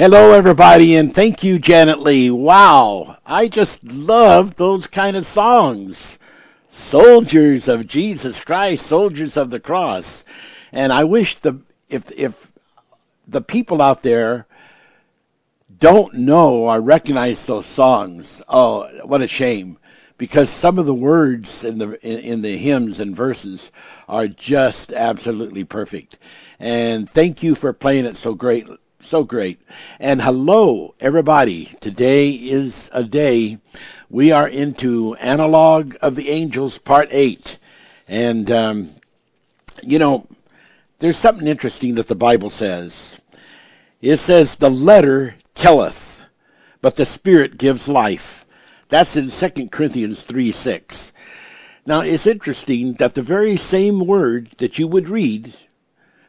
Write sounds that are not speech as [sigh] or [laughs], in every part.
Hello, everybody, and thank you, Janet Lee. Wow, I just love those kind of songs. Soldiers of Jesus Christ, soldiers of the cross. And I wish the if if the people out there don't know or recognize those songs, oh, what a shame! Because some of the words in the in, in the hymns and verses are just absolutely perfect. And thank you for playing it so great so great. And hello, everybody. Today is a day we are into Analog of the Angels, Part 8. And, um, you know, there's something interesting that the Bible says. It says, the letter killeth, but the Spirit gives life. That's in 2 Corinthians 3 6. Now, it's interesting that the very same word that you would read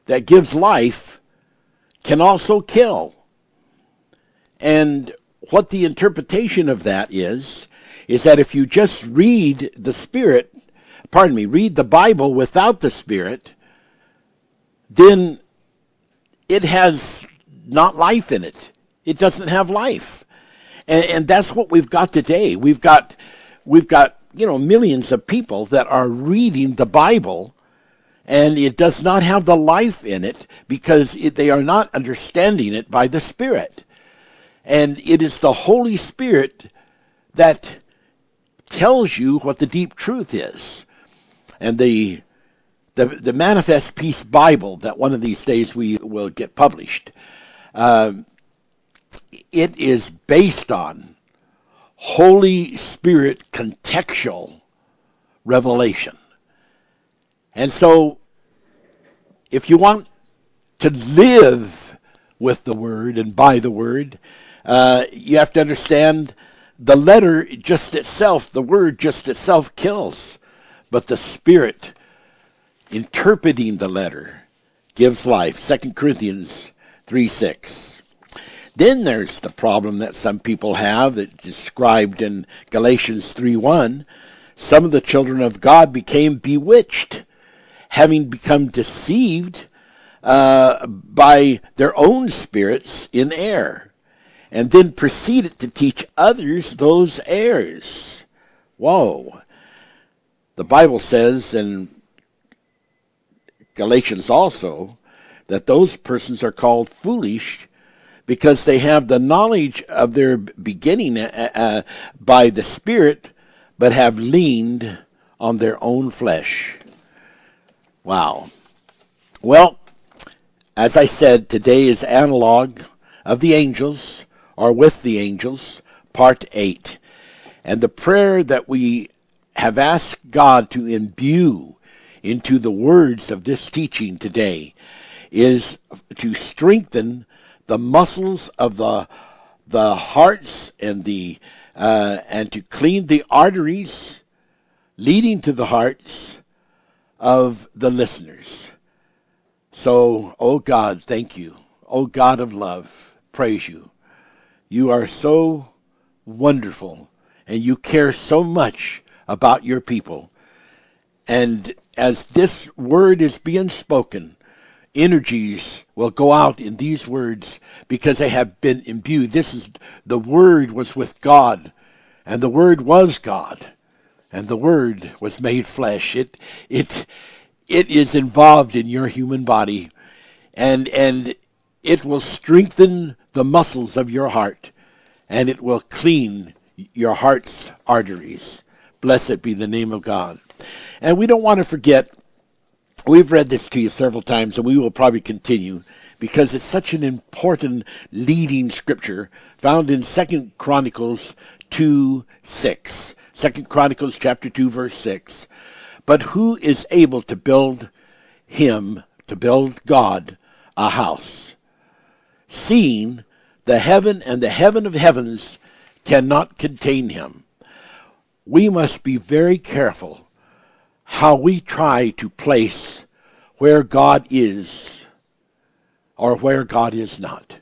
that gives life can also kill. And what the interpretation of that is, is that if you just read the Spirit, pardon me, read the Bible without the Spirit, then it has not life in it. It doesn't have life. And, and that's what we've got today. We've got, we've got, you know, millions of people that are reading the Bible and it does not have the life in it because it, they are not understanding it by the Spirit. And it is the Holy Spirit that tells you what the deep truth is. And the, the, the Manifest Peace Bible that one of these days we will get published, uh, it is based on Holy Spirit contextual revelation. And so, if you want to live with the Word and by the Word, uh, you have to understand the letter just itself, the Word just itself kills, but the Spirit interpreting the letter gives life. 2 Corinthians 3 6. Then there's the problem that some people have that's described in Galatians 3 1. Some of the children of God became bewitched having become deceived uh, by their own spirits in error, and then proceeded to teach others those errors. Whoa. The Bible says in Galatians also that those persons are called foolish because they have the knowledge of their beginning uh, uh, by the Spirit, but have leaned on their own flesh. Wow. Well, as I said, today is analog of the angels, or with the angels, part 8. And the prayer that we have asked God to imbue into the words of this teaching today is to strengthen the muscles of the the hearts and the uh, and to clean the arteries leading to the hearts of the listeners. So, oh God, thank you. Oh God of love, praise you. You are so wonderful and you care so much about your people. And as this word is being spoken, energies will go out in these words because they have been imbued. This is the word was with God, and the word was God and the word was made flesh. It it it is involved in your human body and and it will strengthen the muscles of your heart and it will clean your heart's arteries. Blessed be the name of God. And we don't want to forget we've read this to you several times and we will probably continue because it's such an important leading scripture found in Second Chronicles 2 6. Second Chronicles chapter 2 verse 6. But who is able to build him, to build God, a house? Seeing the heaven and the heaven of heavens cannot contain him. We must be very careful how we try to place where God is or where God is not.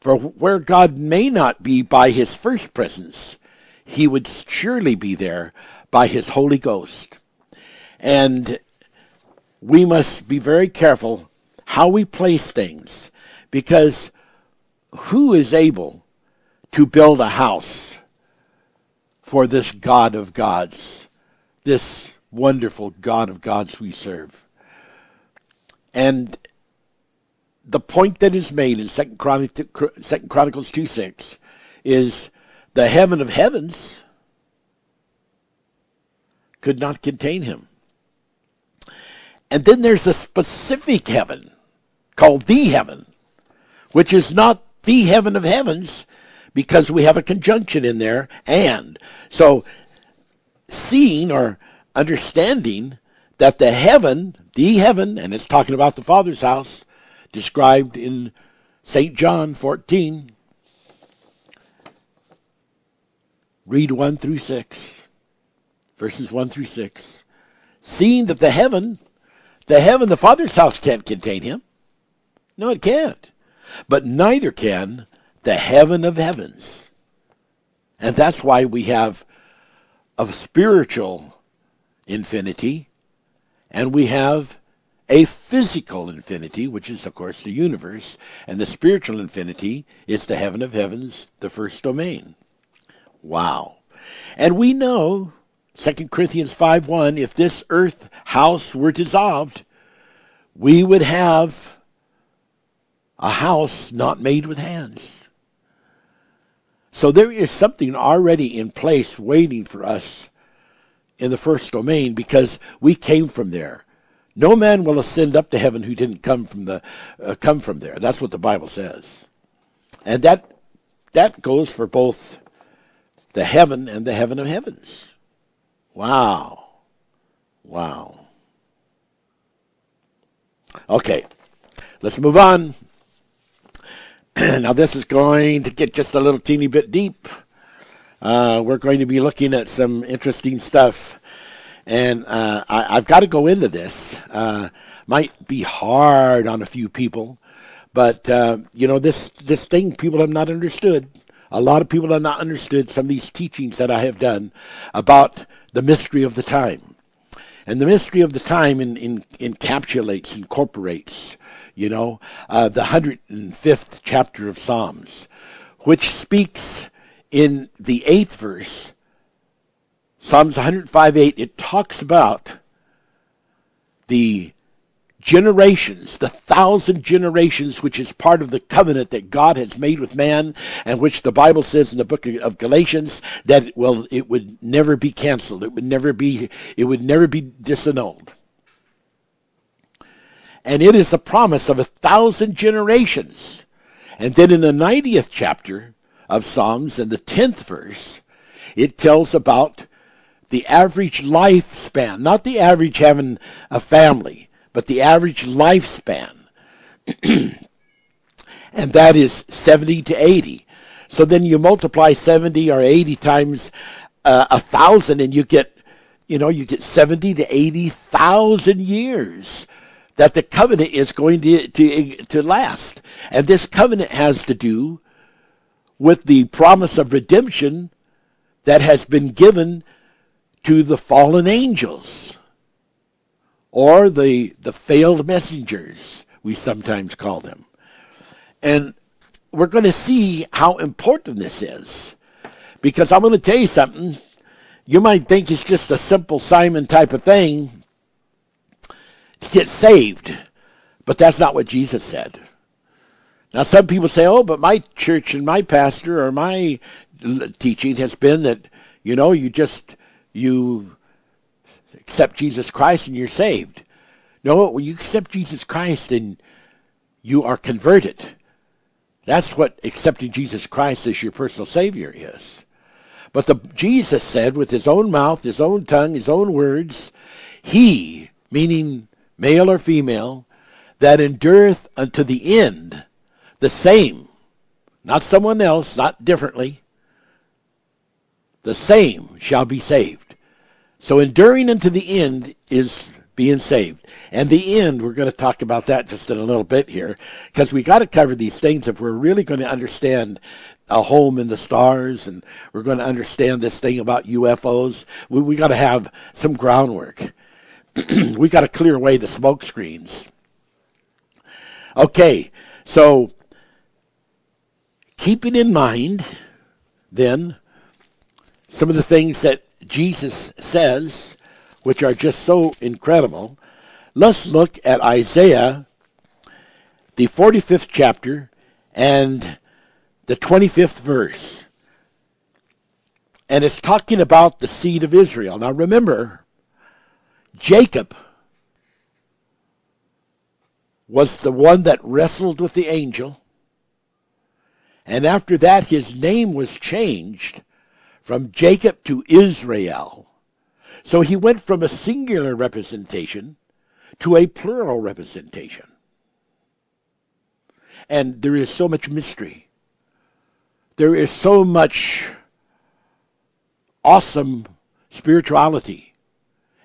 For where God may not be by his first presence, he would surely be there by his Holy Ghost. And we must be very careful how we place things because who is able to build a house for this God of gods, this wonderful God of gods we serve? And the point that is made in Second, Chronicles 2 6 is the heaven of heavens could not contain him. And then there's a specific heaven called the heaven, which is not the heaven of heavens because we have a conjunction in there and. So seeing or understanding that the heaven, the heaven, and it's talking about the Father's house, described in St. John 14. Read 1 through 6, verses 1 through 6. Seeing that the heaven, the heaven, the Father's house can't contain him. No, it can't. But neither can the heaven of heavens. And that's why we have a spiritual infinity and we have a physical infinity, which is, of course, the universe, and the spiritual infinity is the heaven of heavens, the first domain. Wow. And we know, 2 Corinthians 5 1, if this earth house were dissolved, we would have a house not made with hands. So there is something already in place waiting for us in the first domain because we came from there. No man will ascend up to heaven who didn't come from the uh, come from there. That's what the Bible says, and that that goes for both the heaven and the heaven of heavens. Wow, wow. Okay, let's move on. [clears throat] now this is going to get just a little teeny bit deep. Uh, we're going to be looking at some interesting stuff and uh, I, have got to go into this. Uh, might be hard on a few people, but uh, you know this this thing people have not understood. A lot of people have not understood some of these teachings that I have done about the mystery of the time, and the mystery of the time in, in, encapsulates, incorporates, you know, uh, the hundred and fifth chapter of Psalms, which speaks in the eighth verse Psalms 105 8, it talks about the generations, the thousand generations, which is part of the covenant that God has made with man, and which the Bible says in the book of Galatians that it, well, it would never be canceled. It would never be. It would never be disannulled. And it is the promise of a thousand generations. And then in the 90th chapter of Psalms, in the 10th verse, it tells about the average lifespan, not the average having a family, but the average lifespan. [clears throat] and that is 70 to 80. So then you multiply 70 or 80 times uh, a thousand and you get, you know, you get 70 to 80,000 years that the covenant is going to, to, to last. And this covenant has to do with the promise of redemption that has been given to the fallen angels or the the failed messengers we sometimes call them. And we're going to see how important this is because i'm going to tell you something. You might think it's just a simple simon type of thing to get saved but that's not what jesus said. Now some people say oh but my church and my pastor or my teaching has been that you know you just you accept Jesus Christ and you're saved. No, when you accept Jesus Christ and you are converted. That's what accepting Jesus Christ as your personal Savior is. But the Jesus said with his own mouth, his own tongue, his own words, he, meaning male or female, that endureth unto the end, the same, not someone else, not differently, the same shall be saved. So enduring unto the end is being saved. And the end, we're going to talk about that just in a little bit here, because we got to cover these things if we're really going to understand a home in the stars and we're going to understand this thing about UFOs. We, we got to have some groundwork. [clears throat] we got to clear away the smoke screens. Okay, so keeping in mind, then, some of the things that Jesus says, which are just so incredible, let's look at Isaiah, the 45th chapter, and the 25th verse. And it's talking about the seed of Israel. Now remember, Jacob was the one that wrestled with the angel. And after that, his name was changed from Jacob to Israel. So he went from a singular representation to a plural representation. And there is so much mystery. There is so much awesome spirituality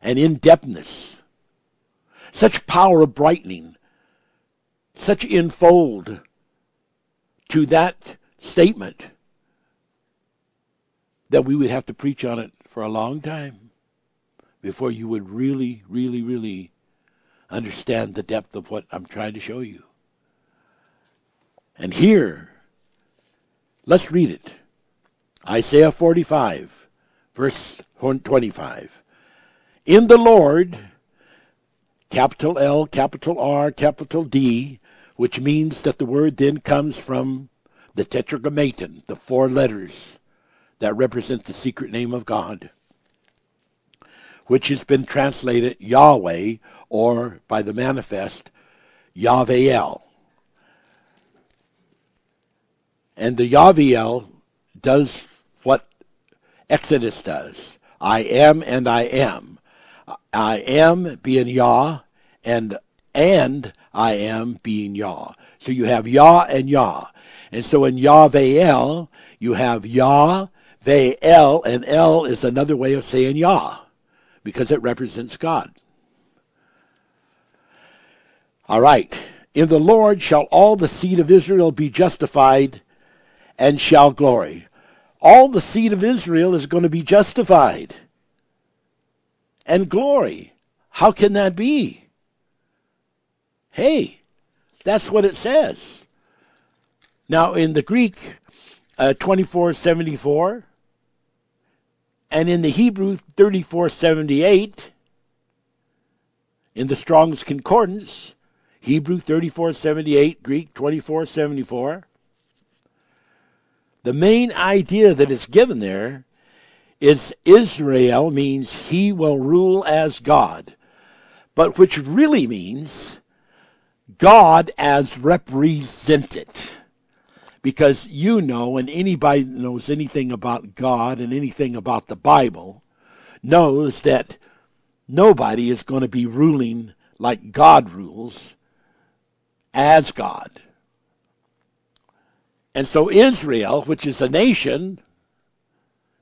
and in depthness, such power of brightening, such enfold to that statement that we would have to preach on it for a long time before you would really, really, really understand the depth of what I'm trying to show you. And here, let's read it. Isaiah 45, verse 25. In the Lord, capital L, capital R, capital D, which means that the word then comes from the tetragrammaton, the four letters that represent the secret name of God, which has been translated Yahweh or by the manifest Yahweh. And the Yahweh does what Exodus does. I am and I am. I am being Yah and and I am being Yah. So you have Yah and Yah. And so in Yahweh you have Yah, El, and El is another way of saying Yah because it represents God. All right. In the Lord shall all the seed of Israel be justified and shall glory. All the seed of Israel is going to be justified and glory. How can that be? Hey, that's what it says. Now, in the Greek, uh, 2474, and in the Hebrew, 3478, in the Strong's Concordance, Hebrew 3478, Greek 2474. The main idea that is given there is Israel means he will rule as God, but which really means God as represented. Because you know, and anybody that knows anything about God and anything about the Bible, knows that nobody is going to be ruling like God rules as God. And so Israel, which is a nation,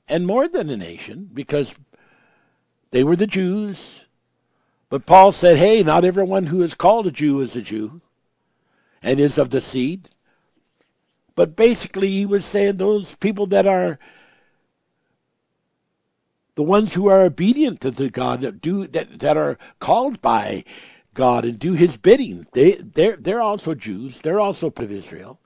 and more than a nation, because they were the Jews. But Paul said, hey, not everyone who is called a Jew is a Jew and is of the seed. But basically, he was saying those people that are the ones who are obedient to the God that do that, that are called by God and do his bidding. They they're they're also Jews. They're also part of Israel.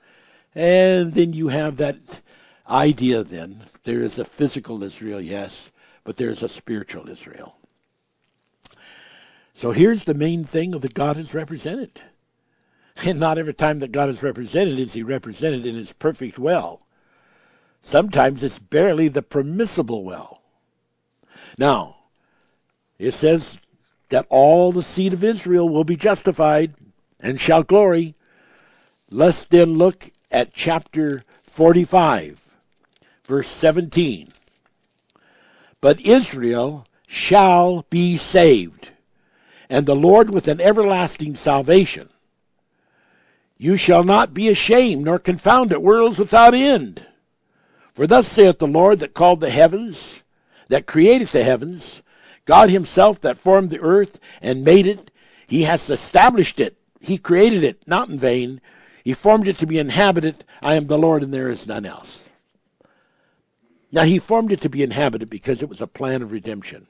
And then you have that idea then. There is a physical Israel, yes, but there's a spiritual Israel. So here's the main thing of that God is represented. [laughs] And not every time that God is represented is he represented in his perfect well. Sometimes it's barely the permissible well. Now, it says that all the seed of Israel will be justified and shall glory. Let's then look at chapter 45, verse 17. But Israel shall be saved, and the Lord with an everlasting salvation. You shall not be ashamed nor confounded worlds without end. For thus saith the Lord that called the heavens, that created the heavens, God himself that formed the earth and made it, he has established it. He created it, not in vain. He formed it to be inhabited. I am the Lord and there is none else. Now, he formed it to be inhabited because it was a plan of redemption.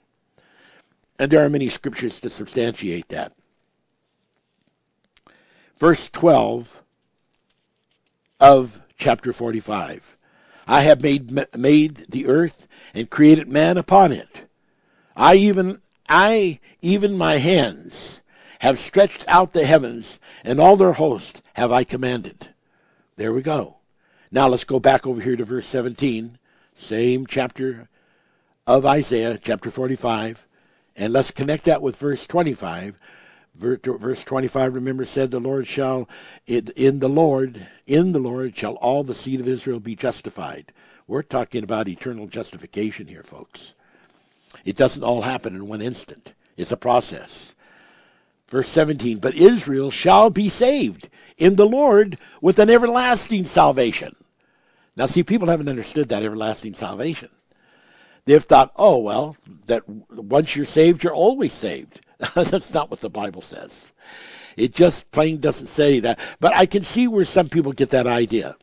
And there are many scriptures to substantiate that. Verse 12 of chapter 45. I have made made the earth and created man upon it. I even I even my hands have stretched out the heavens and all their host have I commanded. There we go. Now let's go back over here to verse 17, same chapter of Isaiah, chapter 45, and let's connect that with verse 25. Verse 25, remember, said, The Lord shall, in the Lord, in the Lord shall all the seed of Israel be justified. We're talking about eternal justification here, folks. It doesn't all happen in one instant, it's a process. Verse 17, But Israel shall be saved in the Lord with an everlasting salvation. Now, see, people haven't understood that everlasting salvation. They've thought, oh, well, that once you're saved, you're always saved. [laughs] That's not what the Bible says. It just plain doesn't say that. But I can see where some people get that idea.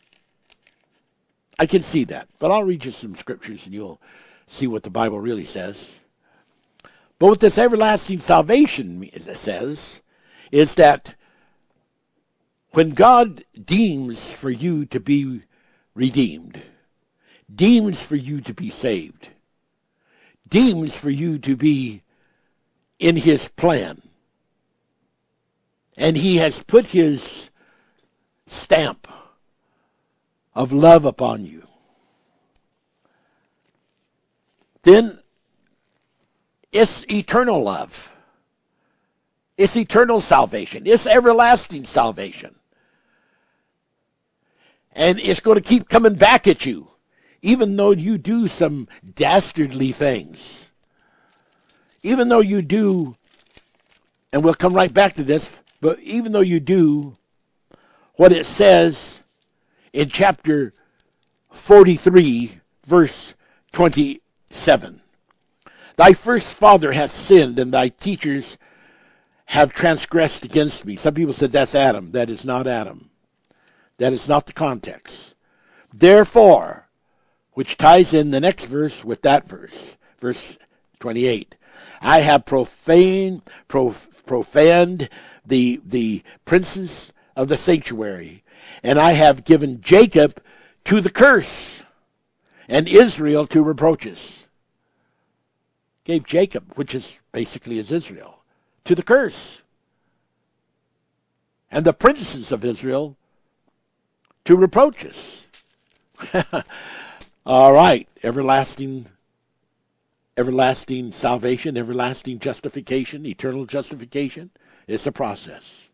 I can see that. But I'll read you some scriptures and you'll see what the Bible really says. But what this everlasting salvation says is that when God deems for you to be redeemed, deems for you to be saved, deems for you to be in his plan. And he has put his stamp of love upon you. Then it's eternal love. It's eternal salvation. It's everlasting salvation. And it's going to keep coming back at you, even though you do some dastardly things even though you do, and we'll come right back to this, but even though you do what it says in chapter 43, verse 27 Thy first father hath sinned, and thy teachers have transgressed against me. Some people said that's Adam. That is not Adam. That is not the context. Therefore, which ties in the next verse with that verse, verse 28. I have profaned, prof, profaned the, the princes of the sanctuary, and I have given Jacob to the curse, and Israel to reproaches. Gave Jacob, which is basically is Israel, to the curse. And the princes of Israel to reproaches. [laughs] All right, everlasting everlasting salvation, everlasting justification, eternal justification. It's a process.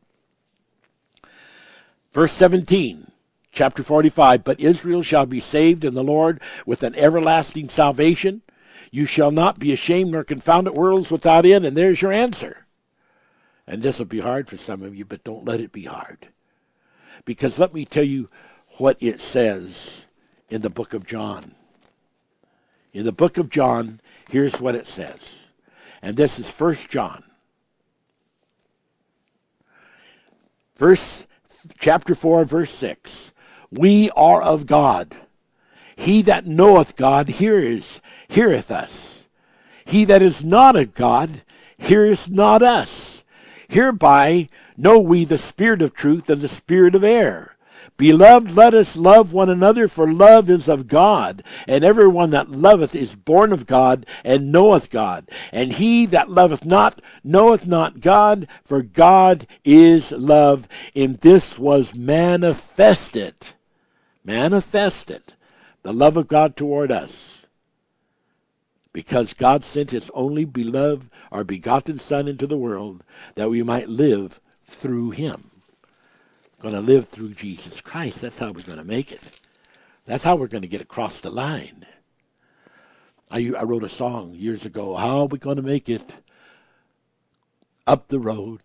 Verse 17, chapter 45 But Israel shall be saved in the Lord with an everlasting salvation. You shall not be ashamed nor confounded worlds without end. And there's your answer. And this will be hard for some of you, but don't let it be hard. Because let me tell you what it says in the book of John. In the book of John, Here's what it says. And this is First John. Verse chapter 4 verse 6. We are of God. He that knoweth God hears heareth us. He that is not of God heareth not us. Hereby know we the spirit of truth and the spirit of error. Beloved, let us love one another, for love is of God. And everyone that loveth is born of God, and knoweth God. And he that loveth not knoweth not God, for God is love. And this was manifested, manifested, the love of God toward us. Because God sent his only beloved or begotten Son into the world, that we might live through him going to live through Jesus Christ. That's how we're going to make it. That's how we're going to get across the line. I, I wrote a song years ago. How are we going to make it up the road?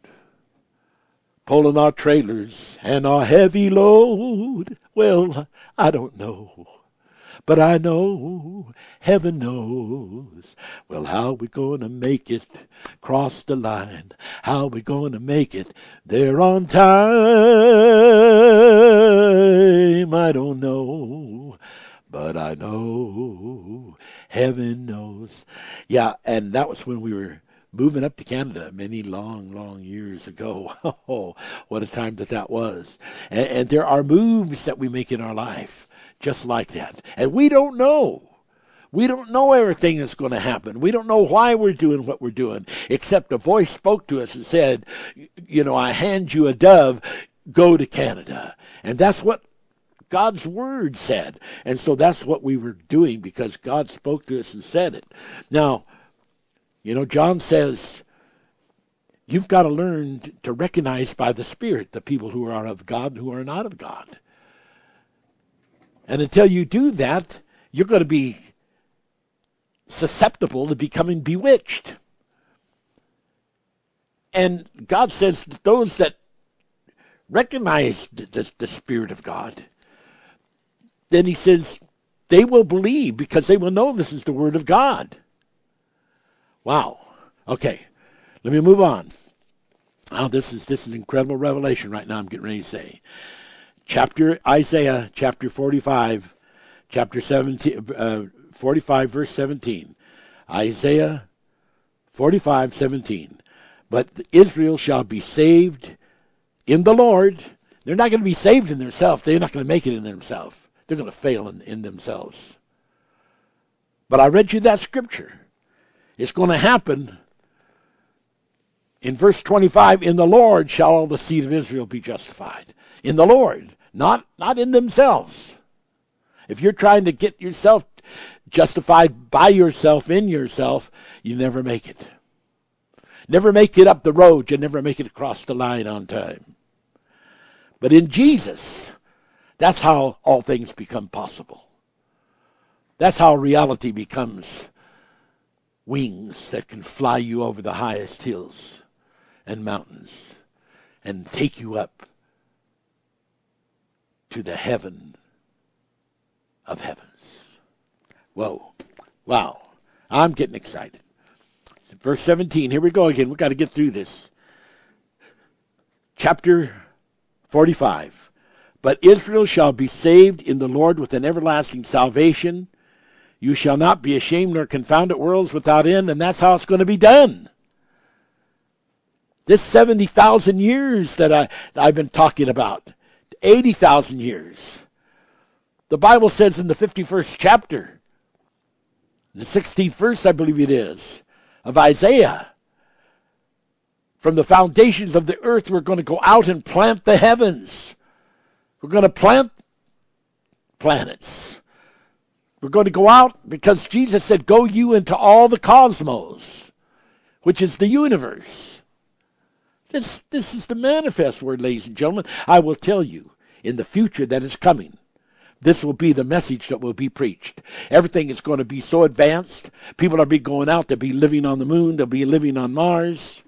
Pulling our trailers and our heavy load. Well, I don't know. But I know, heaven knows. Well, how we gonna make it cross the line? How we gonna make it there on time? I don't know. But I know heaven knows. Yeah, and that was when we were moving up to Canada many long, long years ago. [laughs] Oh, what a time that that was. And, and there are moves that we make in our life just like that. And we don't know. We don't know everything that's going to happen. We don't know why we're doing what we're doing, except a voice spoke to us and said, You know, I hand you a dove, go to Canada. And that's what God's word said. And so that's what we were doing because God spoke to us and said it. Now, you know, John says, You've got to learn to recognize by the Spirit the people who are of God and who are not of God. And until you do that, you're going to be susceptible to becoming bewitched. And God says that those that recognize the, the, Spirit of God, then He says they will believe because they will know this is the Word of God. Wow. Okay, let me move on. Now this is this is incredible revelation right now. I'm getting ready to say, chapter Isaiah chapter 45, chapter 17, uh, 45 verse 17. Isaiah 45 17. But Israel shall be saved in the Lord. They're not going to be saved in themselves. They're not going to make it in themselves. They're going to fail in, in themselves. But I read you that scripture. It's going to happen in verse 25 in the lord shall all the seed of israel be justified in the lord not not in themselves. If you're trying to get yourself justified by yourself in yourself you never make it. Never make it up the road. You never make it across the line on time. But in jesus that's how all things become possible. That's how reality becomes wings that can fly you over the highest hills and mountains and take you up to the heaven of heavens. Whoa. Wow. I'm getting excited. Verse 17, here we go again. We've got to get through this. Chapter 45. But Israel shall be saved in the Lord with an everlasting salvation. You shall not be ashamed nor confounded worlds without end, and that's how it's going to be done. This 70,000 years that I, I've been talking about, 80,000 years. The Bible says in the 51st chapter, the 16th verse, I believe it is, of Isaiah, from the foundations of the earth, we're going to go out and plant the heavens. We're going to plant planets. We're going to go out because Jesus said, Go you into all the cosmos, which is the universe. This, this is the manifest word, ladies and gentlemen. I will tell you in the future that is coming. This will be the message that will be preached. Everything is going to be so advanced. People are be going out. They'll be living on the moon. They'll be living on Mars.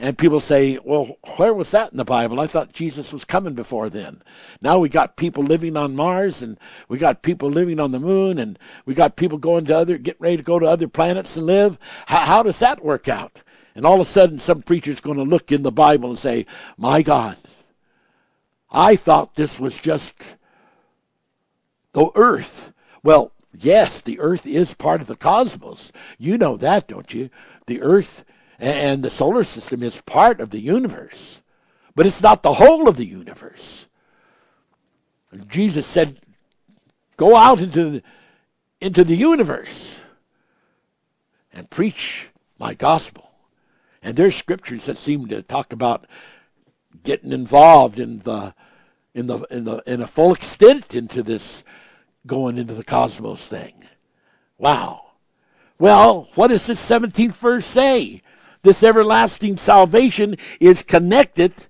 And people say, well, where was that in the Bible? I thought Jesus was coming before then. Now we got people living on Mars and we got people living on the moon and we got people going to other, getting ready to go to other planets and live. How, how does that work out? And all of a sudden some preacher's going to look in the Bible and say, my God, I thought this was just the earth. Well, yes, the earth is part of the cosmos. You know that, don't you? The earth and the solar system is part of the universe, but it's not the whole of the universe. Jesus said, Go out into the, into the universe and preach my gospel. And there's scriptures that seem to talk about getting involved in the in the in the in a full extent into this going into the cosmos thing. Wow. Well, what does this 17th verse say? This everlasting salvation is connected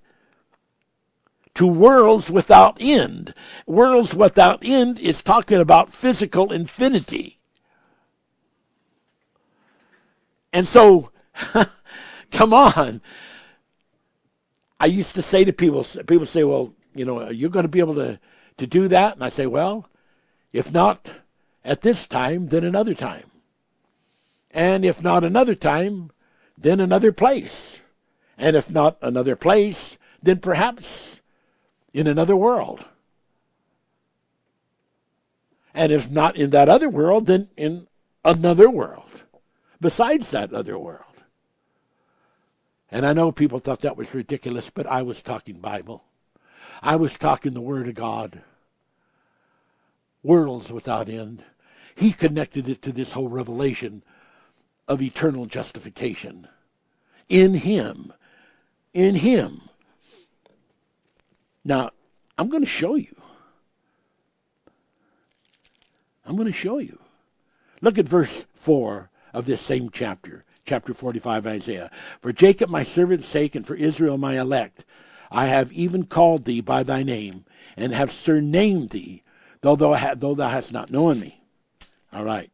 to worlds without end. Worlds without end is talking about physical infinity. And so, [laughs] come on. I used to say to people, people say, well, you know, are you going to be able to, to do that? And I say, well, if not at this time, then another time. And if not another time, then another place. And if not another place, then perhaps in another world. And if not in that other world, then in another world, besides that other world. And I know people thought that was ridiculous, but I was talking Bible. I was talking the Word of God. Worlds without end. He connected it to this whole revelation of eternal justification. In Him. In Him. Now, I'm going to show you. I'm going to show you. Look at verse 4 of this same chapter, chapter 45 Isaiah. For Jacob my servant's sake and for Israel my elect, I have even called thee by thy name and have surnamed thee, though thou, ha- though thou hast not known me. All right.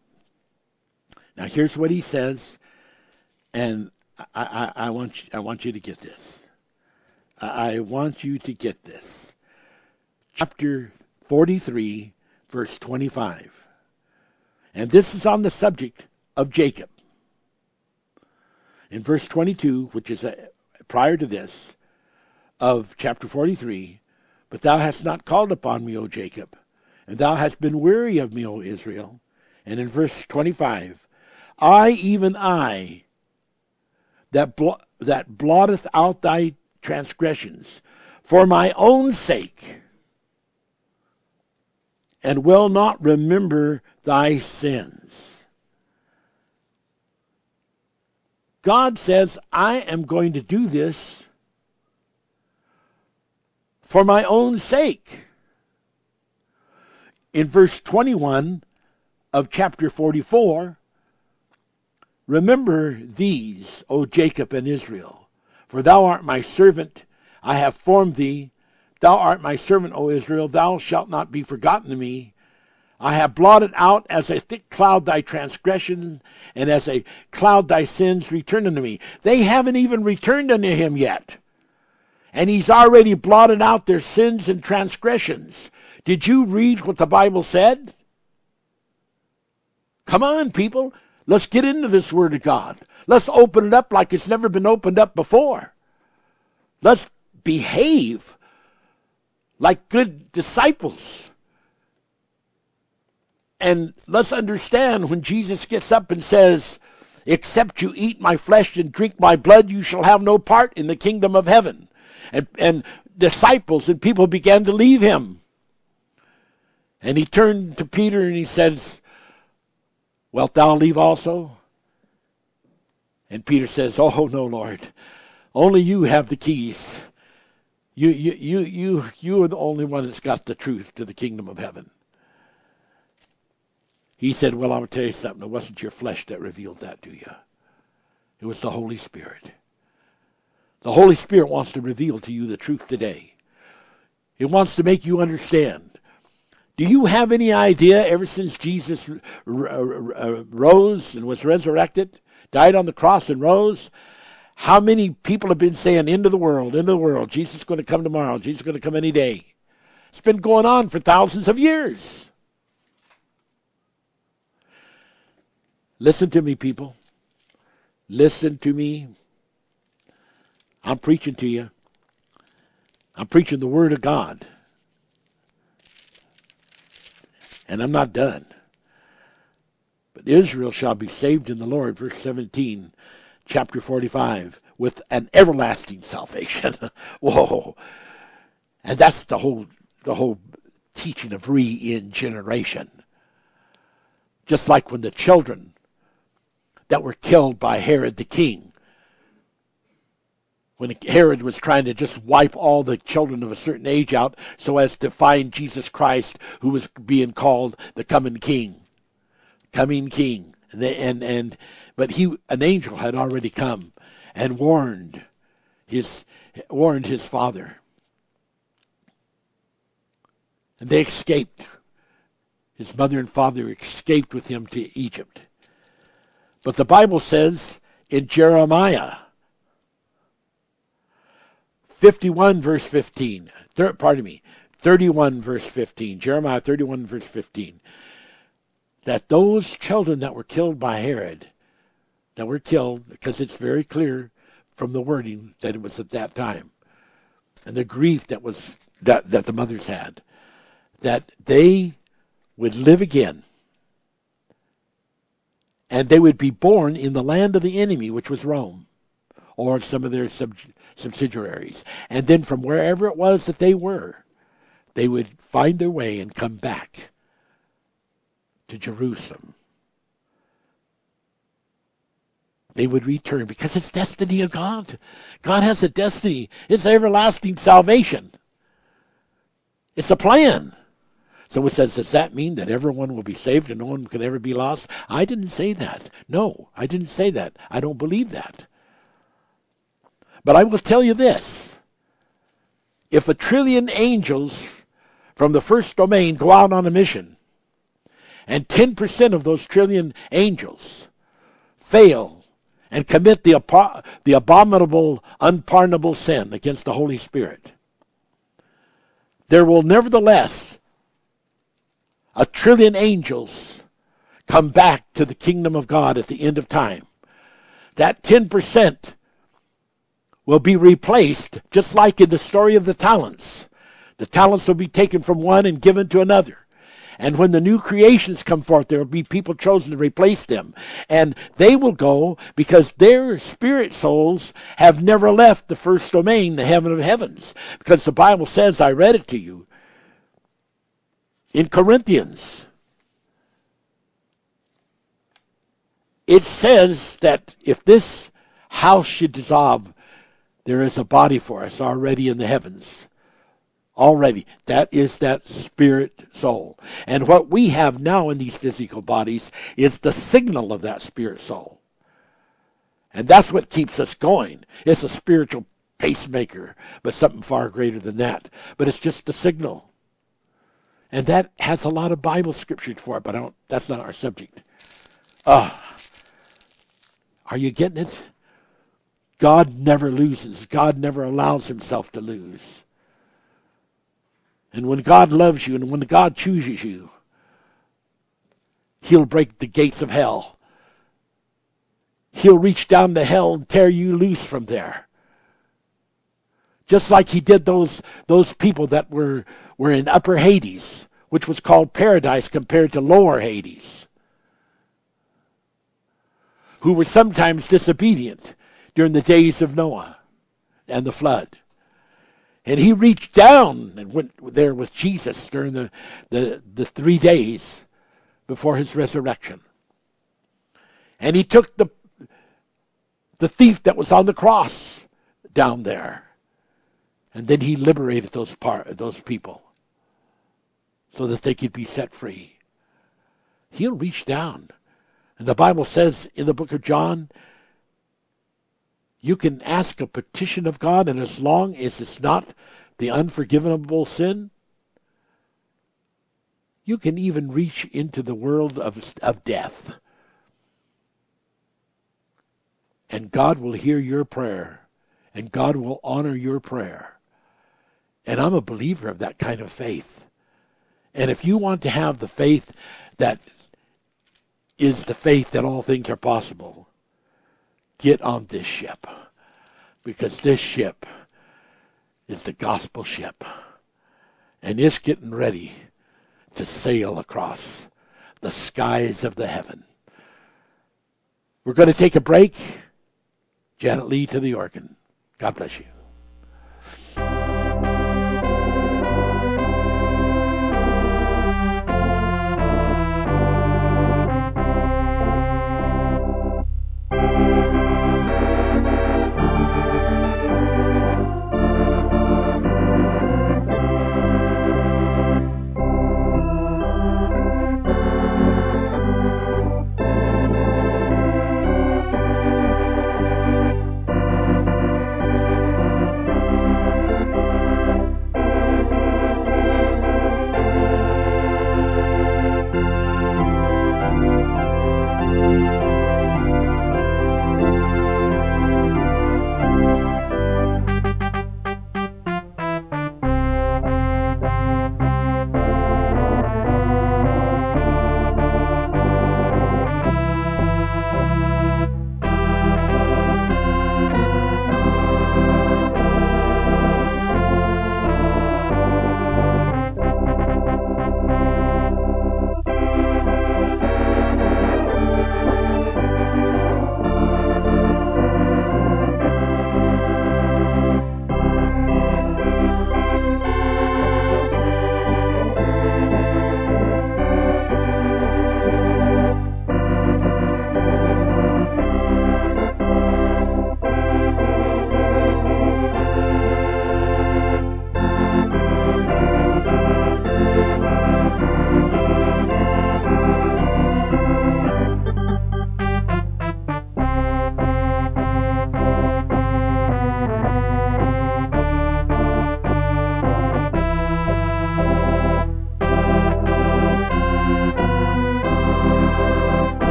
Now here's what he says, and I, I, I want you, I want you to get this. I, I want you to get this. Chapter 43, verse 25. And this is on the subject of Jacob. In verse 22, which is uh, prior to this, of chapter 43, But thou hast not called upon me, O Jacob, and thou hast been weary of me, O Israel. And in verse 25, I, even I, that, blo- that blotteth out thy transgressions, for my own sake, and will not remember thy sins. God says, I am going to do this for my own sake. In verse 21 of chapter 44, remember these, O Jacob and Israel, for thou art my servant, I have formed thee. Thou art my servant, O Israel, thou shalt not be forgotten to me. I have blotted out as a thick cloud thy transgressions, and as a cloud thy sins return unto me. They haven't even returned unto him yet. And he's already blotted out their sins and transgressions. Did you read what the Bible said? Come on, people. Let's get into this Word of God. Let's open it up like it's never been opened up before. Let's behave like good disciples. And let's understand when Jesus gets up and says, Except you eat my flesh and drink my blood, you shall have no part in the kingdom of heaven. And, and disciples and people began to leave him. And he turned to Peter and he says, Wilt thou leave also? And Peter says, Oh no, Lord. Only you have the keys. You you you you you are the only one that's got the truth to the kingdom of heaven. He said, Well, I'll tell you something. It wasn't your flesh that revealed that to you, it was the Holy Spirit. The Holy Spirit wants to reveal to you the truth today. It wants to make you understand. Do you have any idea, ever since Jesus rose and was resurrected, died on the cross and rose, how many people have been saying, into the world, into the world, Jesus is going to come tomorrow, Jesus is going to come any day? It's been going on for thousands of years. Listen to me, people. Listen to me. I'm preaching to you. I'm preaching the Word of God. And I'm not done. But Israel shall be saved in the Lord, verse 17, chapter 45, with an everlasting salvation. [laughs] Whoa. And that's the whole the whole teaching of regeneration. Just like when the children that were killed by Herod the king. When Herod was trying to just wipe all the children of a certain age out so as to find Jesus Christ, who was being called the coming king. Coming king. And, and, and but he an angel had already come and warned his warned his father. And they escaped. His mother and father escaped with him to Egypt. But the Bible says in Jeremiah 51 verse 15, thir- pardon me, 31 verse 15, Jeremiah 31 verse 15, that those children that were killed by Herod, that were killed, because it's very clear from the wording that it was at that time, and the grief that was that, that the mothers had, that they would live again and they would be born in the land of the enemy, which was Rome. or some of their sub- subsidiaries. And then from wherever it was that they were, they would find their way and come back to Jerusalem. They would return because it's destiny of God. God has a destiny. It's everlasting salvation. It's a plan. Someone says, Does that mean that everyone will be saved and no one can ever be lost? I didn't say that. No, I didn't say that. I don't believe that. But I will tell you this if a trillion angels from the first domain go out on a mission, and 10% of those trillion angels fail and commit the, the abominable, unpardonable sin against the Holy Spirit, there will nevertheless a trillion angels come back to the kingdom of God at the end of time. That 10% will be replaced, just like in the story of the talents. The talents will be taken from one and given to another. And when the new creations come forth, there will be people chosen to replace them. And they will go because their spirit souls have never left the first domain, the heaven of heavens. Because the Bible says, I read it to you in Corinthians. It says that if this house should dissolve, there is a body for us already in the heavens. Already. That is that spirit soul. And what we have now in these physical bodies is the signal of that spirit soul. And that's what keeps us going. It's a spiritual pacemaker, but something far greater than that. But it's just a signal. And that has a lot of Bible scriptures for it, but I don't that's not our subject. Uh, are you getting it? God never loses. God never allows himself to lose. And when God loves you and when God chooses you, he'll break the gates of hell. He'll reach down to hell and tear you loose from there. Just like he did those, those people that were, were in upper Hades, which was called paradise compared to lower Hades, who were sometimes disobedient during the days of Noah and the flood. And he reached down and went there with Jesus during the, the, the three days before his resurrection. And he took the, the thief that was on the cross down there. And then he liberated those, part, those people so that they could be set free. He'll reach down. And the Bible says in the book of John you can ask a petition of God, and as long as it's not the unforgivable sin, you can even reach into the world of, of death. And God will hear your prayer, and God will honor your prayer. And I'm a believer of that kind of faith. And if you want to have the faith that is the faith that all things are possible, get on this ship. Because this ship is the gospel ship. And it's getting ready to sail across the skies of the heaven. We're going to take a break. Janet Lee to the organ. God bless you.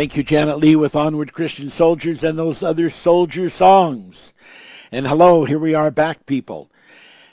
Thank you, Janet Lee, with Onward Christian Soldiers and those other soldier songs. And hello, here we are back, people.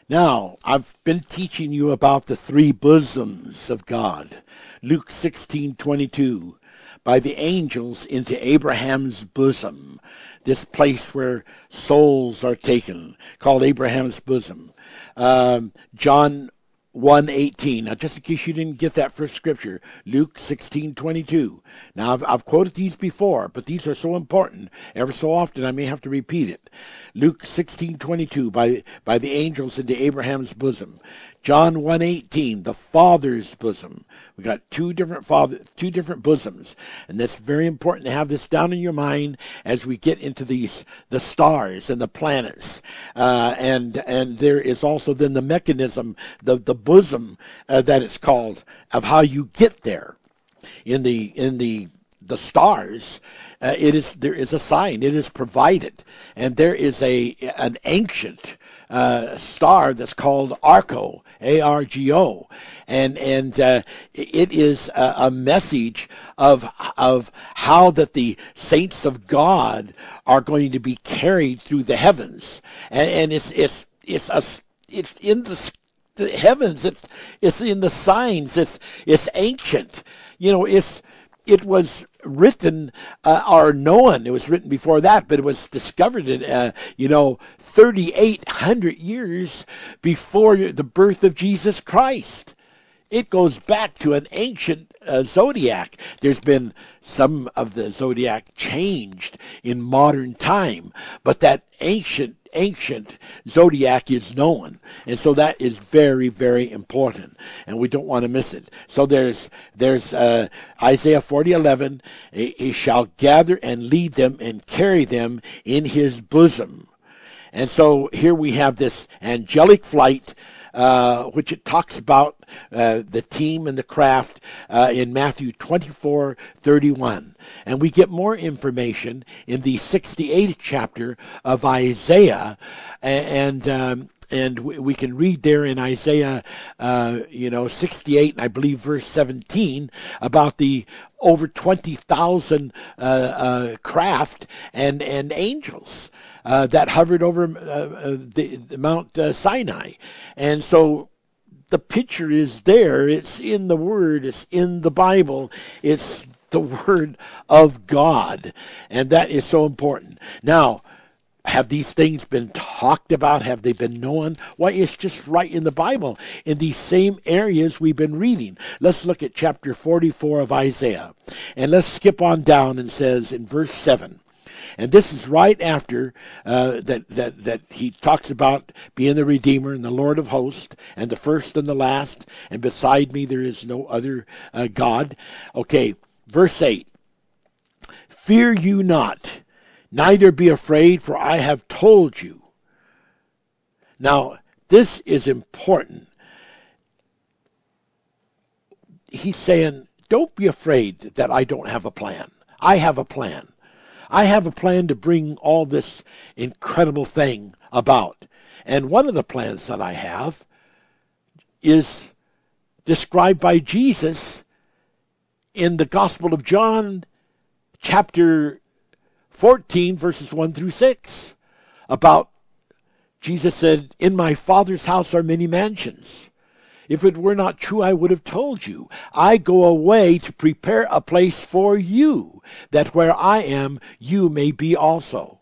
Now, I've been teaching you about the three bosoms of God. Luke 16:22, by the angels into Abraham's bosom, this place where souls are taken, called Abraham's bosom. Um, John 118. Now, just in case you didn't get that first scripture, Luke 16:22. Now, I've, I've quoted these before, but these are so important. Ever so often, I may have to repeat it. Luke 16:22 by by the angels into Abraham's bosom. John 1:18, the Father's bosom. We got two different father, two different bosoms, and that's very important to have this down in your mind as we get into these the stars and the planets, uh, and and there is also then the mechanism, the the bosom uh, that it's called of how you get there. In the in the the stars, uh, it is there is a sign. It is provided, and there is a an ancient uh, star that's called Argo, A R G O, and and uh, it is a, a, message of of how that the saints of God are going to be carried through the heavens, and, and it's it's it's a it's in the, the heavens. It's it's in the signs. It's it's ancient. You know, it's it was written uh, or known. It was written before that, but it was discovered in, uh, you know, 3,800 years before the birth of Jesus Christ. It goes back to an ancient uh, zodiac. There's been some of the zodiac changed in modern time, but that ancient ancient zodiac is known. And so that is very, very important. And we don't want to miss it. So there's there's uh, Isaiah 40, 11. He shall gather and lead them and carry them in his bosom. And so here we have this angelic flight uh, which it talks about uh, the team and the craft uh, in Matthew 24 31. And we get more information in the 68th chapter of Isaiah. And, um, and we, can read there in Isaiah, uh, you know, 68, and I believe verse 17, about the over 20,000 uh, uh, craft and, and angels uh, that hovered over uh, uh, the, the, Mount Sinai. And so the picture is there. It's in the Word, it's in the Bible, it's the Word of God. And that is so important. Now, have these things been talked about? Have they been known? Why, it's just right in the Bible, in these same areas we've been reading. Let's look at chapter 44 of Isaiah. And let's skip on down and says in verse 7 and this is right after uh, that, that, that he talks about being the Redeemer and the Lord of hosts and the first and the last, and beside me there is no other uh, God. Okay, verse 8 Fear you not, neither be afraid, for I have told you. Now, this is important. He's saying, Don't be afraid that I don't have a plan. I have a plan. I have a plan to bring all this incredible thing about. And one of the plans that I have is described by Jesus in the Gospel of John, chapter 14, verses 1 through 6, about Jesus said, In my Father's house are many mansions. If it were not true, I would have told you. I go away to prepare a place for you, that where I am, you may be also.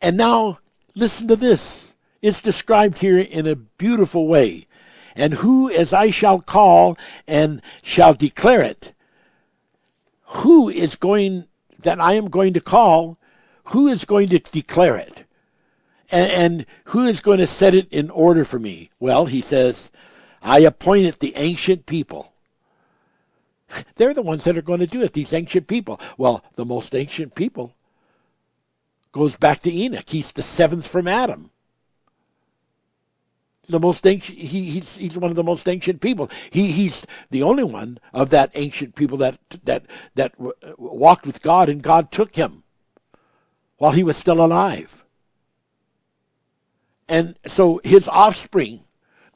And now, listen to this. It's described here in a beautiful way. And who, as I shall call and shall declare it, who is going, that I am going to call, who is going to declare it? And, who is going to set it in order for me? Well, he says, I appointed the ancient people. [laughs] They're the ones that are going to do it, these ancient people. Well, the most ancient people goes back to Enoch. He's the seventh from Adam. The most ancient, he, he's, he's one of the most ancient people. He, he's the only one of that ancient people that, that, that walked with God and God took him while he was still alive. And so his offspring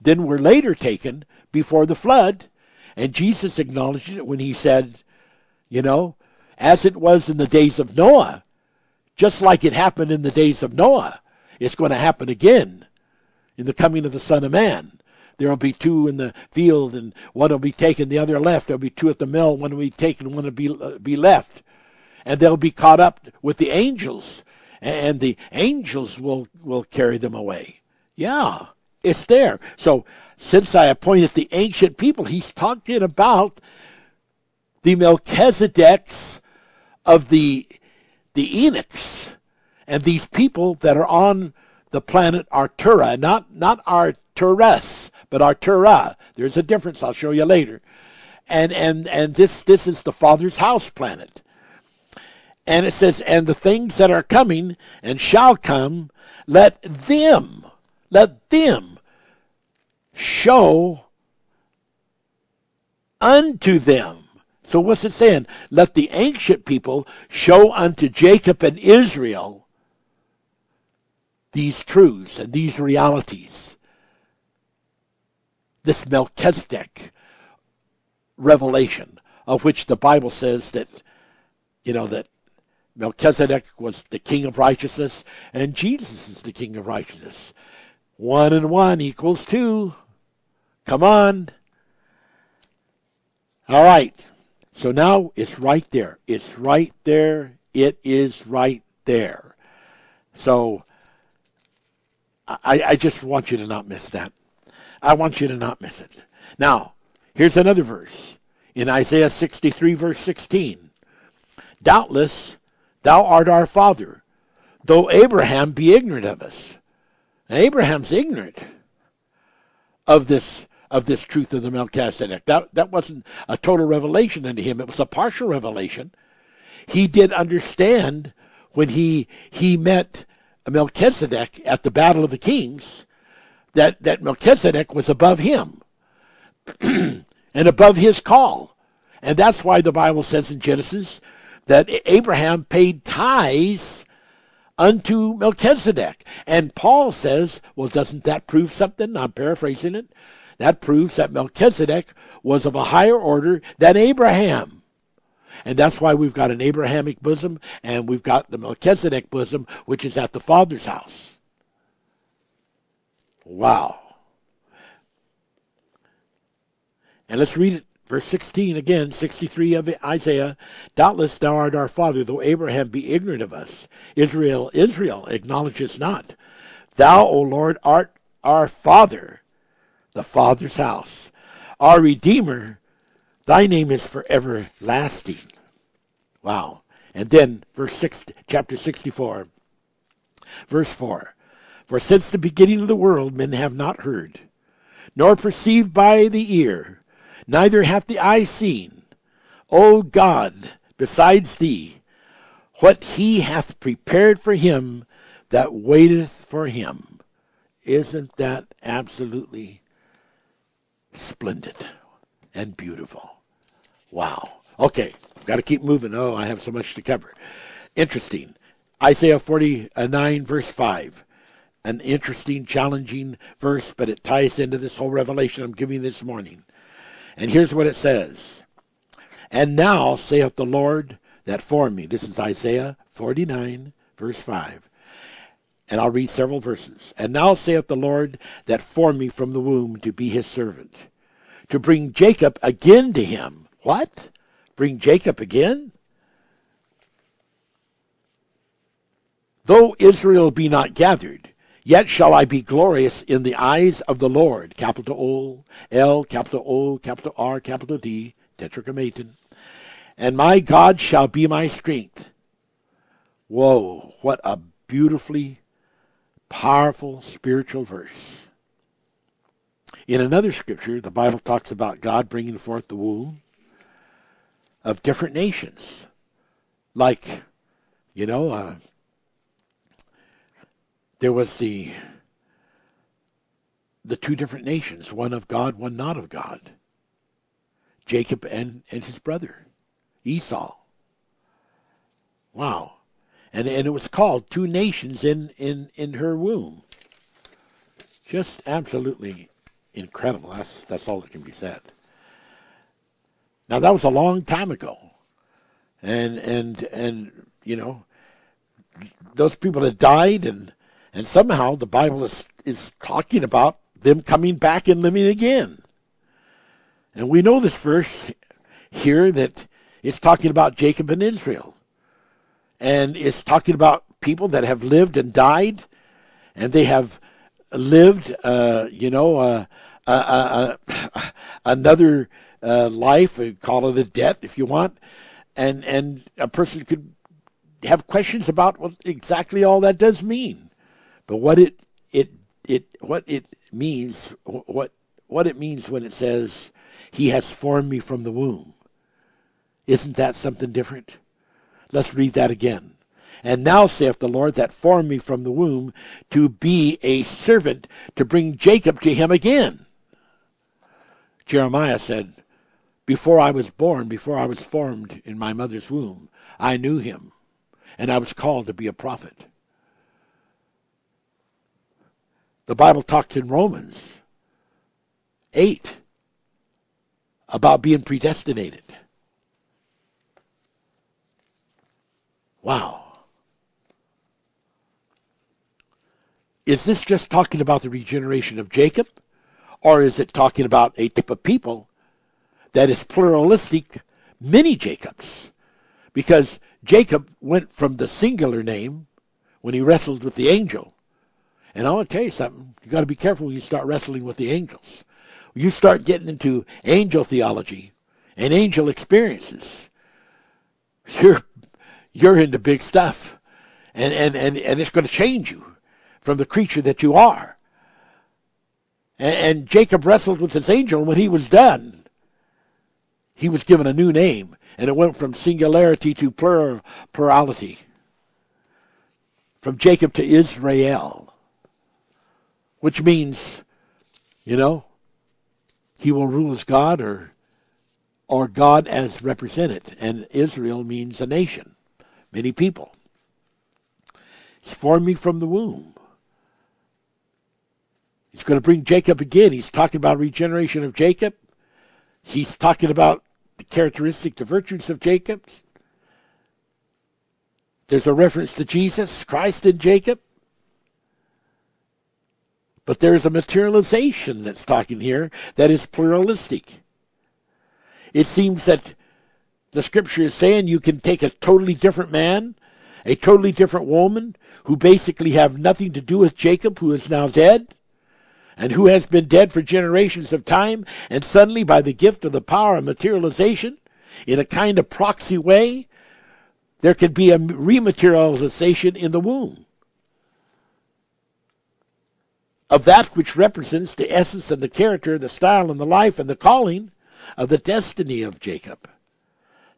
then were later taken before the flood. And Jesus acknowledged it when he said, you know, as it was in the days of Noah, just like it happened in the days of Noah, it's going to happen again in the coming of the Son of Man. There will be two in the field, and one will be taken, the other left. There will be two at the mill, one will be taken, one will be, uh, be left. And they'll be caught up with the angels, and the angels will, will carry them away. Yeah, it's there. So, since I appointed the ancient people, he's talking about the Melchizedeks of the, the Enochs and these people that are on the planet Artura, not, not Arturus, but Artura. There's a difference. I'll show you later. And and and this this is the Father's house planet. And it says, and the things that are coming and shall come, let them, let them show unto them. So what's it saying? Let the ancient people show unto Jacob and Israel these truths and these realities this Melchizedek revelation, of which the Bible says that, you know, that Melchizedek was the king of righteousness and Jesus is the king of righteousness. One and one equals two. Come on. All right. So now it's right there. It's right there. It is right there. So I, I just want you to not miss that. I want you to not miss it. Now, here's another verse in Isaiah 63, verse 16. Doubtless thou art our father, though Abraham be ignorant of us. Abraham's ignorant of this of this truth of the Melchizedek. That that wasn't a total revelation unto him. It was a partial revelation. He did understand when he he met Melchizedek at the Battle of the Kings that, that Melchizedek was above him [clears throat] and above his call. And that's why the Bible says in Genesis that Abraham paid tithes unto Melchizedek. And Paul says, well, doesn't that prove something? I'm paraphrasing it. That proves that Melchizedek was of a higher order than Abraham. And that's why we've got an Abrahamic bosom and we've got the Melchizedek bosom, which is at the Father's house. Wow. And let's read it. Verse 16 again, 63 of Isaiah. Doubtless thou art our father, though Abraham be ignorant of us. Israel, Israel acknowledges not. Thou, O Lord, art our father, the father's house. Our Redeemer, thy name is forever lasting. Wow. And then verse 6, chapter 64, verse 4. For since the beginning of the world men have not heard, nor perceived by the ear, neither hath the eye seen, O God, besides thee, what he hath prepared for him that waiteth for him. Isn't that absolutely splendid and beautiful? Wow. Okay, got to keep moving. Oh, I have so much to cover. Interesting. Isaiah 49, verse 5 an interesting, challenging verse, but it ties into this whole revelation I'm giving this morning. And here's what it says And now saith the Lord that formed me. This is Isaiah 49, verse 5. And I'll read several verses. And now saith the Lord that formed me from the womb to be his servant, to bring Jacob again to him. What? Bring Jacob again? Though Israel be not gathered, Yet shall I be glorious in the eyes of the Lord. Capital O, L, capital O, capital R, capital D, tetragrammaton. And my God shall be my strength. Whoa, what a beautifully powerful spiritual verse. In another scripture, the Bible talks about God bringing forth the womb of different nations. Like, you know, uh, there was the the two different nations, one of God, one not of God. Jacob and, and his brother, Esau. Wow. And and it was called two nations in, in, in her womb. Just absolutely incredible. That's that's all that can be said. Now that was a long time ago. and and and you know those people that died and and somehow the Bible is is talking about them coming back and living again. And we know this verse here that it's talking about Jacob and Israel. And it's talking about people that have lived and died, and they have lived, uh, you know, uh, uh, another uh, life, call it a death if you want, and and a person could have questions about what exactly all that does mean, but what it it it what it means what what it means when it says he has formed me from the womb. Isn't that something different? Let's read that again. And now saith the Lord that formed me from the womb to be a servant to bring Jacob to him again. Jeremiah said, Before I was born, before I was formed in my mother's womb, I knew him, and I was called to be a prophet. The Bible talks in Romans 8 about being predestinated. Wow. Is this just talking about the regeneration of Jacob? Or is it talking about a type of people that is pluralistic, many Jacobs? Because Jacob went from the singular name when he wrestled with the angel. And I want to tell you something. You got to be careful when you start wrestling with the angels. You start getting into angel theology and angel experiences. You're you're into big stuff. And and, and, and it's going to change you from the creature that you are. And, and Jacob wrestled with this angel, and when he was done, he was given a new name, and it went from singularity to plural, plurality. From Jacob to Israel, which means, you know, he will rule as God or or God as represented. And Israel means a nation, many people. He's formed me from the womb. He's going to bring Jacob again. He's talking about regeneration of Jacob. He's talking about the characteristic, the virtues of Jacob. There's a reference to Jesus, Christ in Jacob. But there's a materialization that's talking here that is pluralistic. It seems that the scripture is saying you can take a totally different man, a totally different woman, who basically have nothing to do with Jacob, who is now dead, and who has been dead for generations of time, and suddenly, by the gift of the power of materialization, in a kind of proxy way, there can be a rematerialization in the womb of that which represents the essence and the character, the style and the life and the calling of the destiny of Jacob.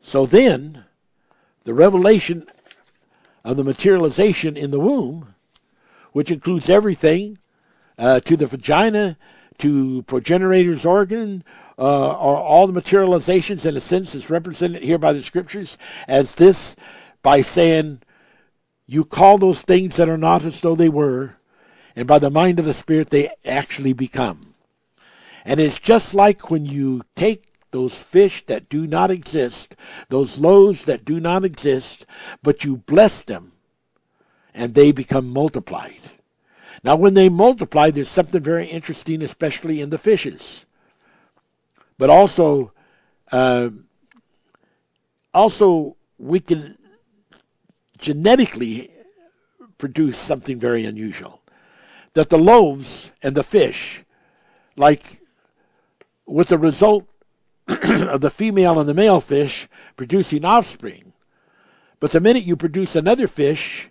So then, the revelation of the materialization in the womb, which includes everything uh, to the vagina, to progenitor's organ, uh, are all the materializations in a sense is represented here by the scriptures as this by saying, You call those things that are not as though they were, and by the mind of the Spirit they actually become. And it's just like when you take those fish that do not exist, those loaves that do not exist, but you bless them and they become multiplied. Now, when they multiply, there's something very interesting, especially in the fishes. But also, uh, also we can genetically produce something very unusual that the loaves and the fish, like with the result [clears throat] of the female and the male fish producing offspring, but the minute you produce another fish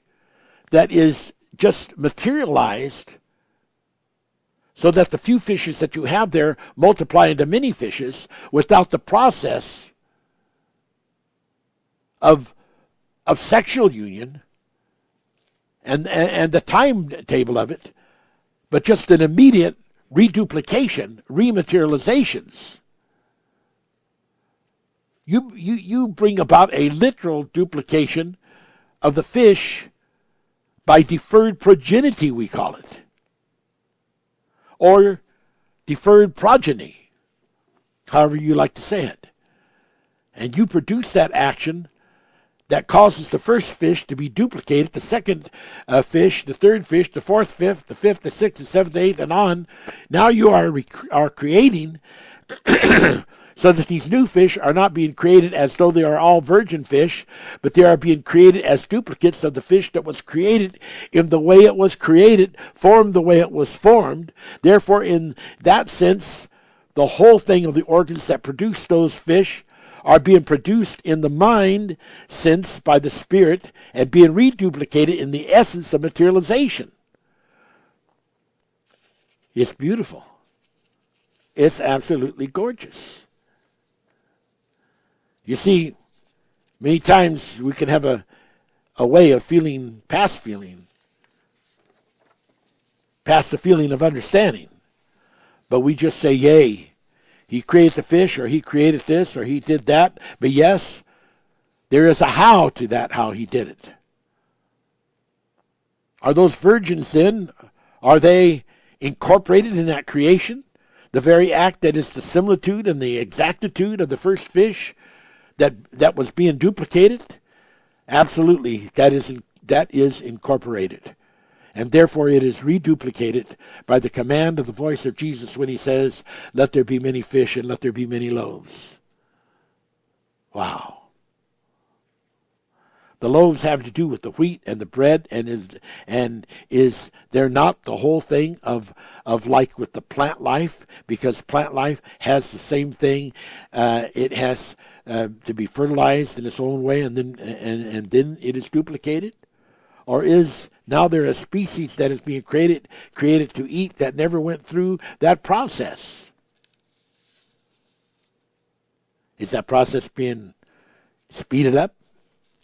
that is just materialized, so that the few fishes that you have there multiply into many fishes without the process of of sexual union and, and, and the timetable of it, but just an immediate reduplication, rematerializations. You, you, you bring about a literal duplication of the fish by deferred progeny, we call it, or deferred progeny, however you like to say it. And you produce that action that causes the first fish to be duplicated, the second uh, fish, the third fish, the fourth, fifth, the fifth, the sixth, the seventh, the eighth, and on. Now you are rec- are creating [coughs] so that these new fish are not being created as though they are all virgin fish, but they are being created as duplicates of the fish that was created in the way it was created, formed the way it was formed. Therefore, in that sense, the whole thing of the organs that produce those fish are being produced in the mind sense by the Spirit and being reduplicated in the essence of materialization. It's beautiful. It's absolutely gorgeous. You see, many times we can have a, a way of feeling past feeling, past the feeling of understanding. But we just say, Yay, he created the fish, or he created this, or he did that. But yes, there is a how to that, how he did it. Are those virgins then, are they incorporated in that creation? The very act that is the similitude and the exactitude of the first fish that, that was being duplicated? Absolutely, that is, that is incorporated and therefore it is reduplicated by the command of the voice of Jesus when he says, Let there be many fish and let there be many loaves. Wow. The loaves have to do with the wheat and the bread, and is and is they're not the whole thing of of like with the plant life, because plant life has the same thing. Uh, it has uh, to be fertilized in its own way, and then and and then it is duplicated, or is now they're a species that is being created created to eat that never went through that process. Is that process being speeded up?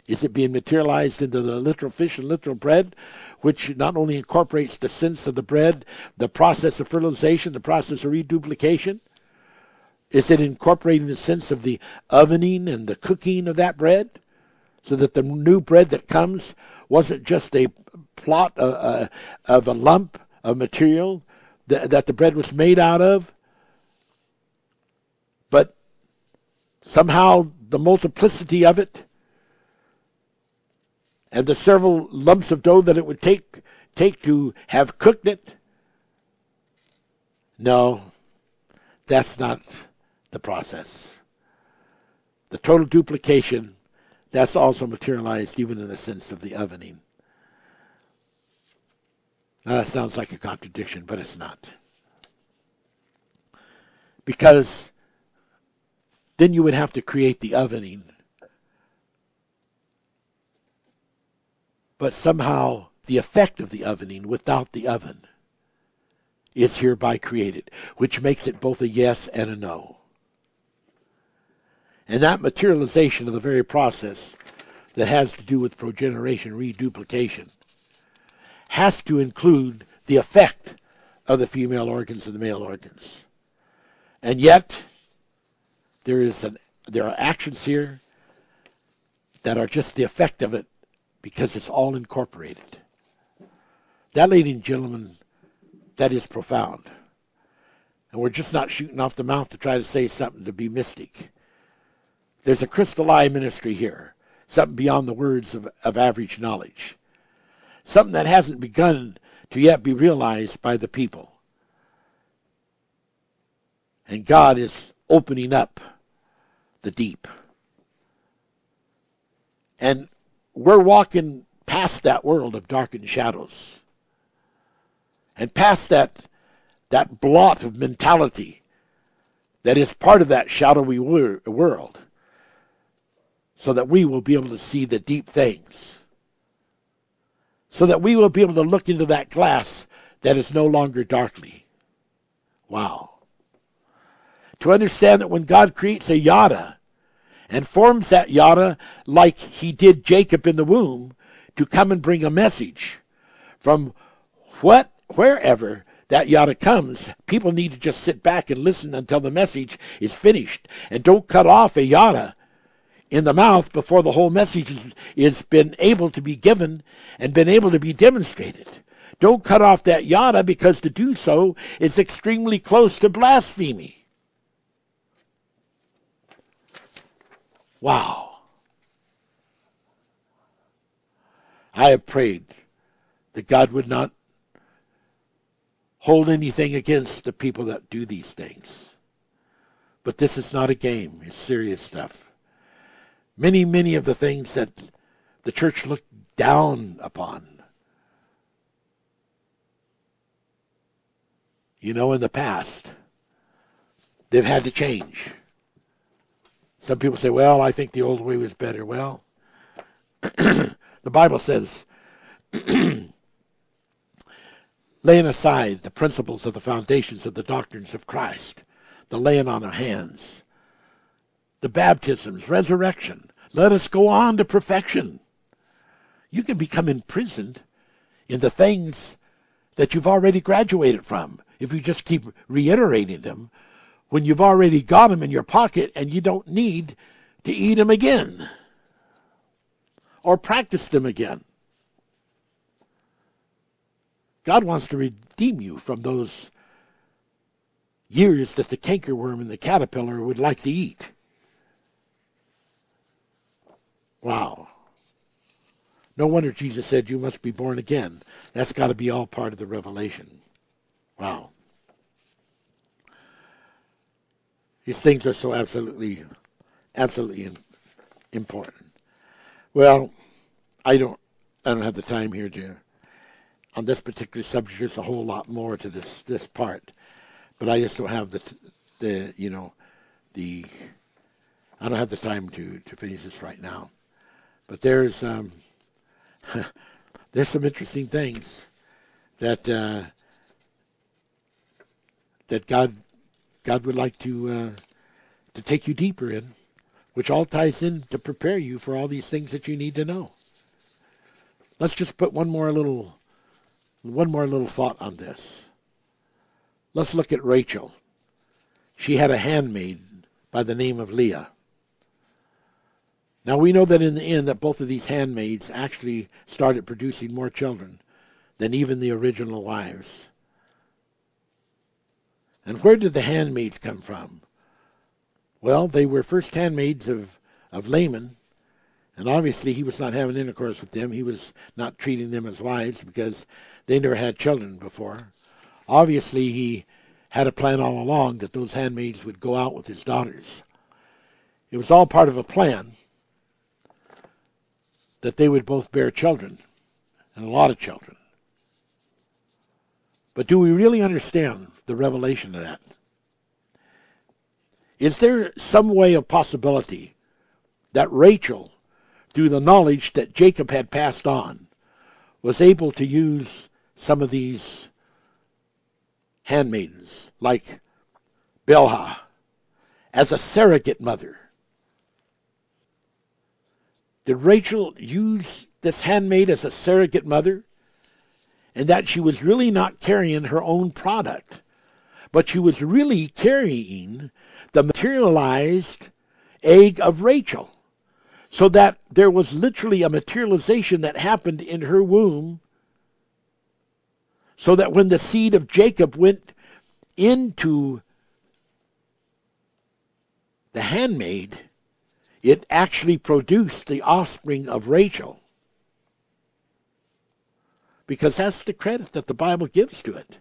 Is it being materialized into the literal fish and literal bread, which not only incorporates the sense of the bread, the process of fertilization, the process of reduplication? Is it incorporating the sense of the ovening and the cooking of that bread? So that the new bread that comes wasn't just a plot uh, uh, of a lump of material that, that the bread was made out of, but somehow the multiplicity of it and the several lumps of dough that it would take take to have cooked it. No, that's not the process. The total duplication, that's also materialized even in the sense of the ovening. Now that sounds like a contradiction, but it's not. Because then you would have to create the ovening. But somehow the effect of the ovening without the oven is hereby created, which makes it both a yes and a no. And that materialization of the very process that has to do with progeneration, reduplication, has to include the effect of the female organs and the male organs. And yet, there is an, there are actions here that are just the effect of it because it's all incorporated. That, ladies and gentlemen, that is profound. And we're just not shooting off the mouth to try to say something to be mystic. There's a crystal eye ministry here, something beyond the words of, of average knowledge something that hasn't begun to yet be realized by the people. And God is opening up the deep. And we're walking past that world of darkened shadows and past that, that blot of mentality that is part of that shadowy world so that we will be able to see the deep things so that we will be able to look into that glass that is no longer darkly. Wow. To understand that when God creates a yada and forms that yada like he did Jacob in the womb to come and bring a message from what wherever that yada comes, people need to just sit back and listen until the message is finished. And don't cut off a yada in the mouth before the whole message is, been able to be given and been able to be demonstrated. Don't cut off that yada because to do so is extremely close to blasphemy. Wow. I have prayed that God would not hold anything against the people that do these things. But this is not a game, it's serious stuff. Many, many of the things that the church looked down upon. You know, in the past, they've had to change. Some people say, well, I think the old way was better. Well, [clears throat] the Bible says, [clears throat] laying aside the principles of the foundations of the doctrines of Christ, the laying on of hands, the baptisms, resurrection. Let us go on to perfection. You can become imprisoned in the things that you've already graduated from if you just keep reiterating them when you've already got them in your pocket and you don't need to eat them again or practice them again. God wants to redeem you from those years that the cankerworm and the caterpillar would like to eat. Wow. No wonder Jesus said you must be born again. That's got to be all part of the revelation. Wow. These things are so absolutely, absolutely important. Well, I don't, I don't have the time here to. On this particular subject, there's a whole lot more to this this part, but I just don't have the the you know the. I don't have the time to to finish this right now, but there's um, [laughs] there's some interesting things that uh, that God God would like to uh, to take you deeper in, which all ties in to prepare you for all these things that you need to know. Let's just put one more little one more little thought on this. Let's look at Rachel. She had a handmaid by the name of Leah. Now we know that in the end that both of these handmaids actually started producing more children than even the original wives. And where did the handmaids come from? Well, they were first handmaids of, of Laban, and obviously he was not having intercourse with them. He was not treating them as wives because they never had children before. Obviously, he had a plan all along that those handmaids would go out with his daughters. It was all part of a plan that they would both bear children, and a lot of children. But do we really understand the revelation of that? Is there some way of possibility that Rachel, through the knowledge that Jacob had passed on, was able to use some of these handmaidens, like Bilhah, as a surrogate mother? Did Rachel use this handmaid as a surrogate mother? and that she was really not carrying her own product, but she was really carrying the materialized egg of Rachel. So that there was literally a materialization that happened in her womb, so that when the seed of Jacob went into the handmaid, it actually produced the offspring of Rachel because that's the credit that the Bible gives to it.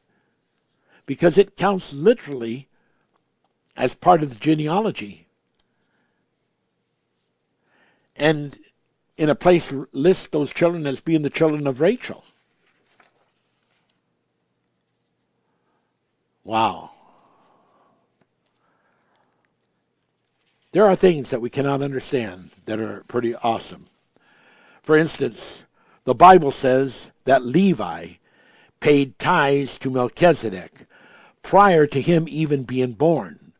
Because it counts literally as part of the genealogy. And in a place lists those children as being the children of Rachel. Wow. There are things that we cannot understand that are pretty awesome. For instance, the Bible says that Levi paid tithes to Melchizedek prior to him even being born.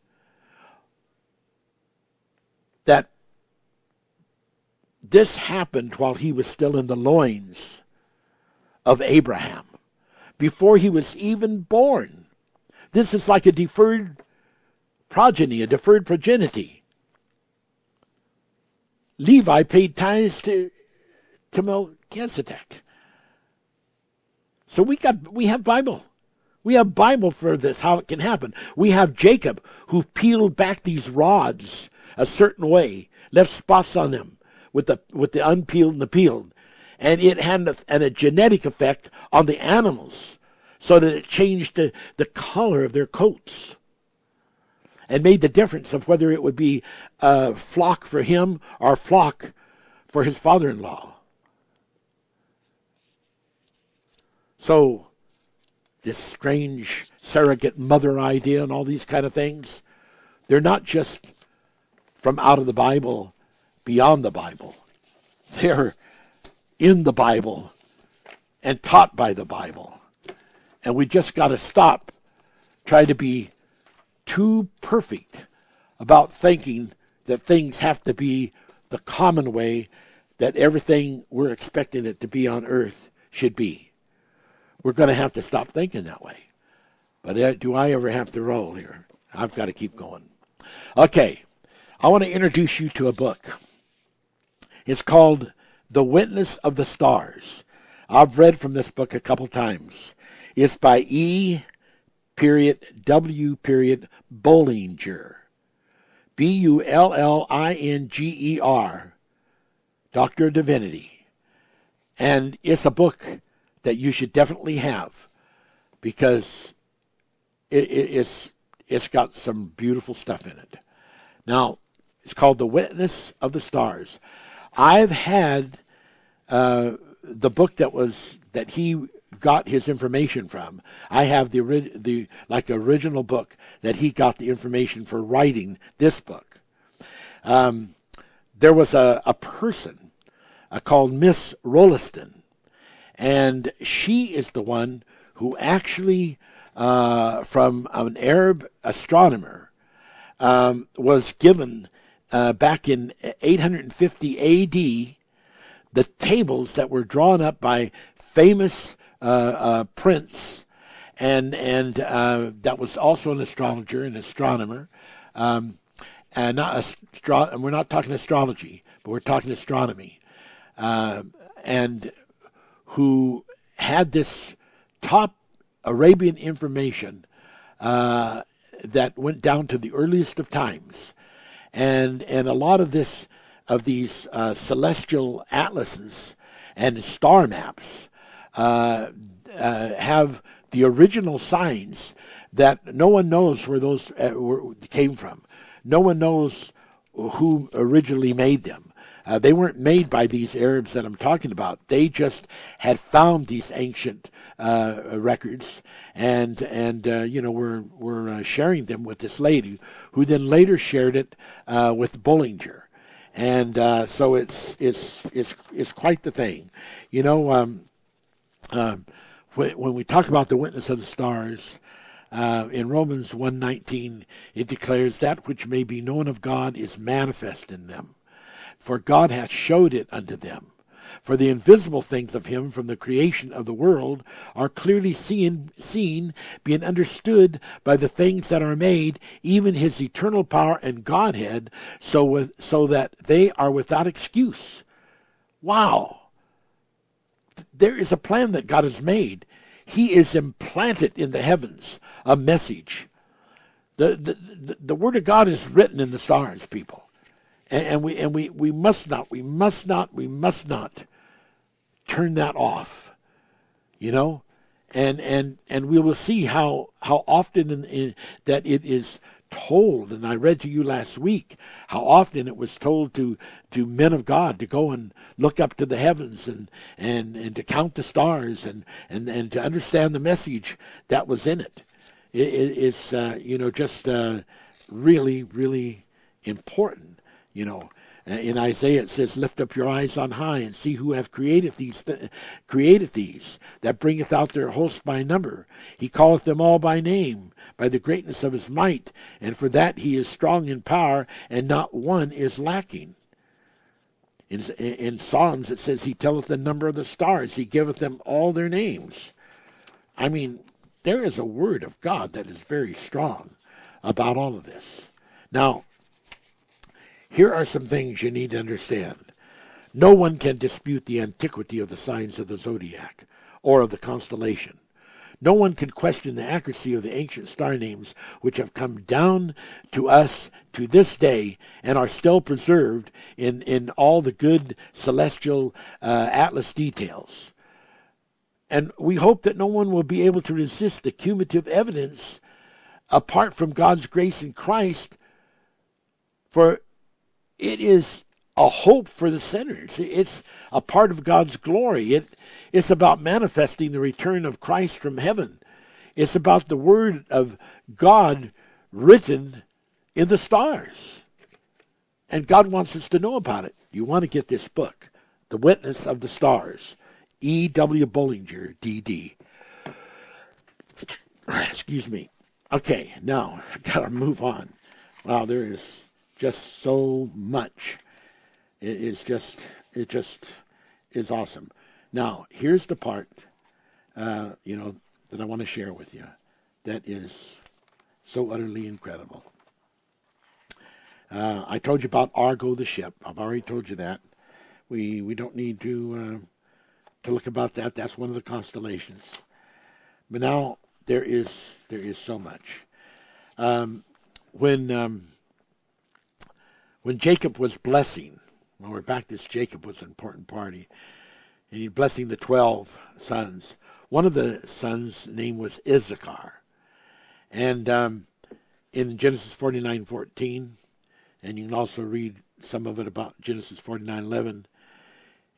That this happened while he was still in the loins of Abraham, before he was even born. This is like a deferred progeny, a deferred progeny. Levi paid tithes to, to Melchizedek. So we got we have Bible. We have Bible for this, how it can happen. We have Jacob who peeled back these rods a certain way, left spots on them with the with the unpeeled and the peeled. and it had a, and a genetic effect on the animals so that it changed the, the color of their coats and made the difference of whether it would be a flock for him or flock for his father in law. So, this strange surrogate mother idea and all these kind of things, they're not just from out of the Bible, beyond the Bible. [laughs] They're in the Bible and taught by the Bible. And we just got to stop trying to be too perfect about thinking that things have to be the common way that everything we're expecting it to be on earth should be. We're going to have to stop thinking that way. But uh, do I ever have to roll here? I've got to keep going. Okay, I want to introduce you to a book. It's called The Witness of the Stars. I've read from this book a couple times. It's by E. Period W. Period Bullinger. B U L L I N G E R. Doctor of Divinity. And it's a book that you should definitely have because it, it, it's it's got some beautiful stuff in it. Now, it's called The Witness of the Stars. I've had uh, the book that was that he got his information from. I have the the like original book that he got the information for writing this book. Um, there was a, a person uh, called Miss Rolleston, and she is the one who actually, uh, from an Arab astronomer, um, was given uh, back in 850 A.D. the tables that were drawn up by famous prince, and and uh, that was also an astrologer and astronomer. Um, and not astro- and we're not talking astrology, but we're talking astronomy. Uh, and who had this top Arabian information uh, that went down to the earliest of times, and and a lot of this of these uh, celestial atlases and star maps uh, uh have the original signs that no one knows where those uh, were, came from. No one knows who originally made them. Uh, they weren't made by these Arabs that I'm talking about. They just had found these ancient uh, records, and and uh, you know were were uh, sharing them with this lady, who then later shared it uh, with Bullinger, and uh, so it's it's it's it's quite the thing, you know. Um, um when, we talk about the witness of the stars, uh, in Romans 1:19 it declares that which may be known of God is manifest in them for God hath showed it unto them. For the invisible things of him from the creation of the world are clearly seen, seen, being understood by the things that are made, even his eternal power and Godhead, so with, so that they are without excuse. Wow. There is a plan that God has made. He is implanted in the heavens a message. The, the, the, the word of God is written in the stars, people and, and we and we we must not, we must not, we must not turn that off. You know, and and and we will see how how often in, in, that it is told and I read to you last week how often it was told to to men of God to go and look up to the heavens and and and to count the stars and and and to understand the message that was in it. it it's uh, you know just uh, really really important you know, Uh, in Isaiah it says, "Lift up your eyes on high and see who hath created these, th- created these that bringeth out their host by number. He calleth them all by name, by the greatness of his might, and for that he is strong in power, and not one is lacking." In, in Psalms it says, "He telleth the number of the stars; He giveth them all their names." I mean, there is a word of God that is very strong about all of this. Now, here are some things you need to understand. No one can dispute the antiquity of the signs of the zodiac or of the constellation, No one can question the accuracy of the ancient star names which have come down to us to this day and are still preserved in, in all the good celestial uh, atlas details. And we hope that no one will be able to resist the cumulative evidence apart from God's grace in Christ, for it is a hope for the sinners. It's a part of God's glory. It, it's about manifesting the return of Christ from heaven. It's about the word of God written in the stars. And God wants us to know about it. You want to get this book, The Witness of the Stars, E.W. Bullinger, D.D. [coughs] Excuse me. Okay, now I've [laughs] gotta move on. Wow, there is just so much. It is just, it just is awesome. Now, here's the part, uh, you know, that I want to share with you that is so utterly incredible. Uh, I told you about Argo the ship. I've already told you that. We we don't need to uh, to look about that. That's one of the constellations. But now there is there is so much. Um, when um, when Jacob was blessing, well, we're back. This Jacob was an important party and he's blessing the 12 sons. One of the sons' name was Issachar. And um, in Genesis 49 14, and you can also read some of it about Genesis 49 11,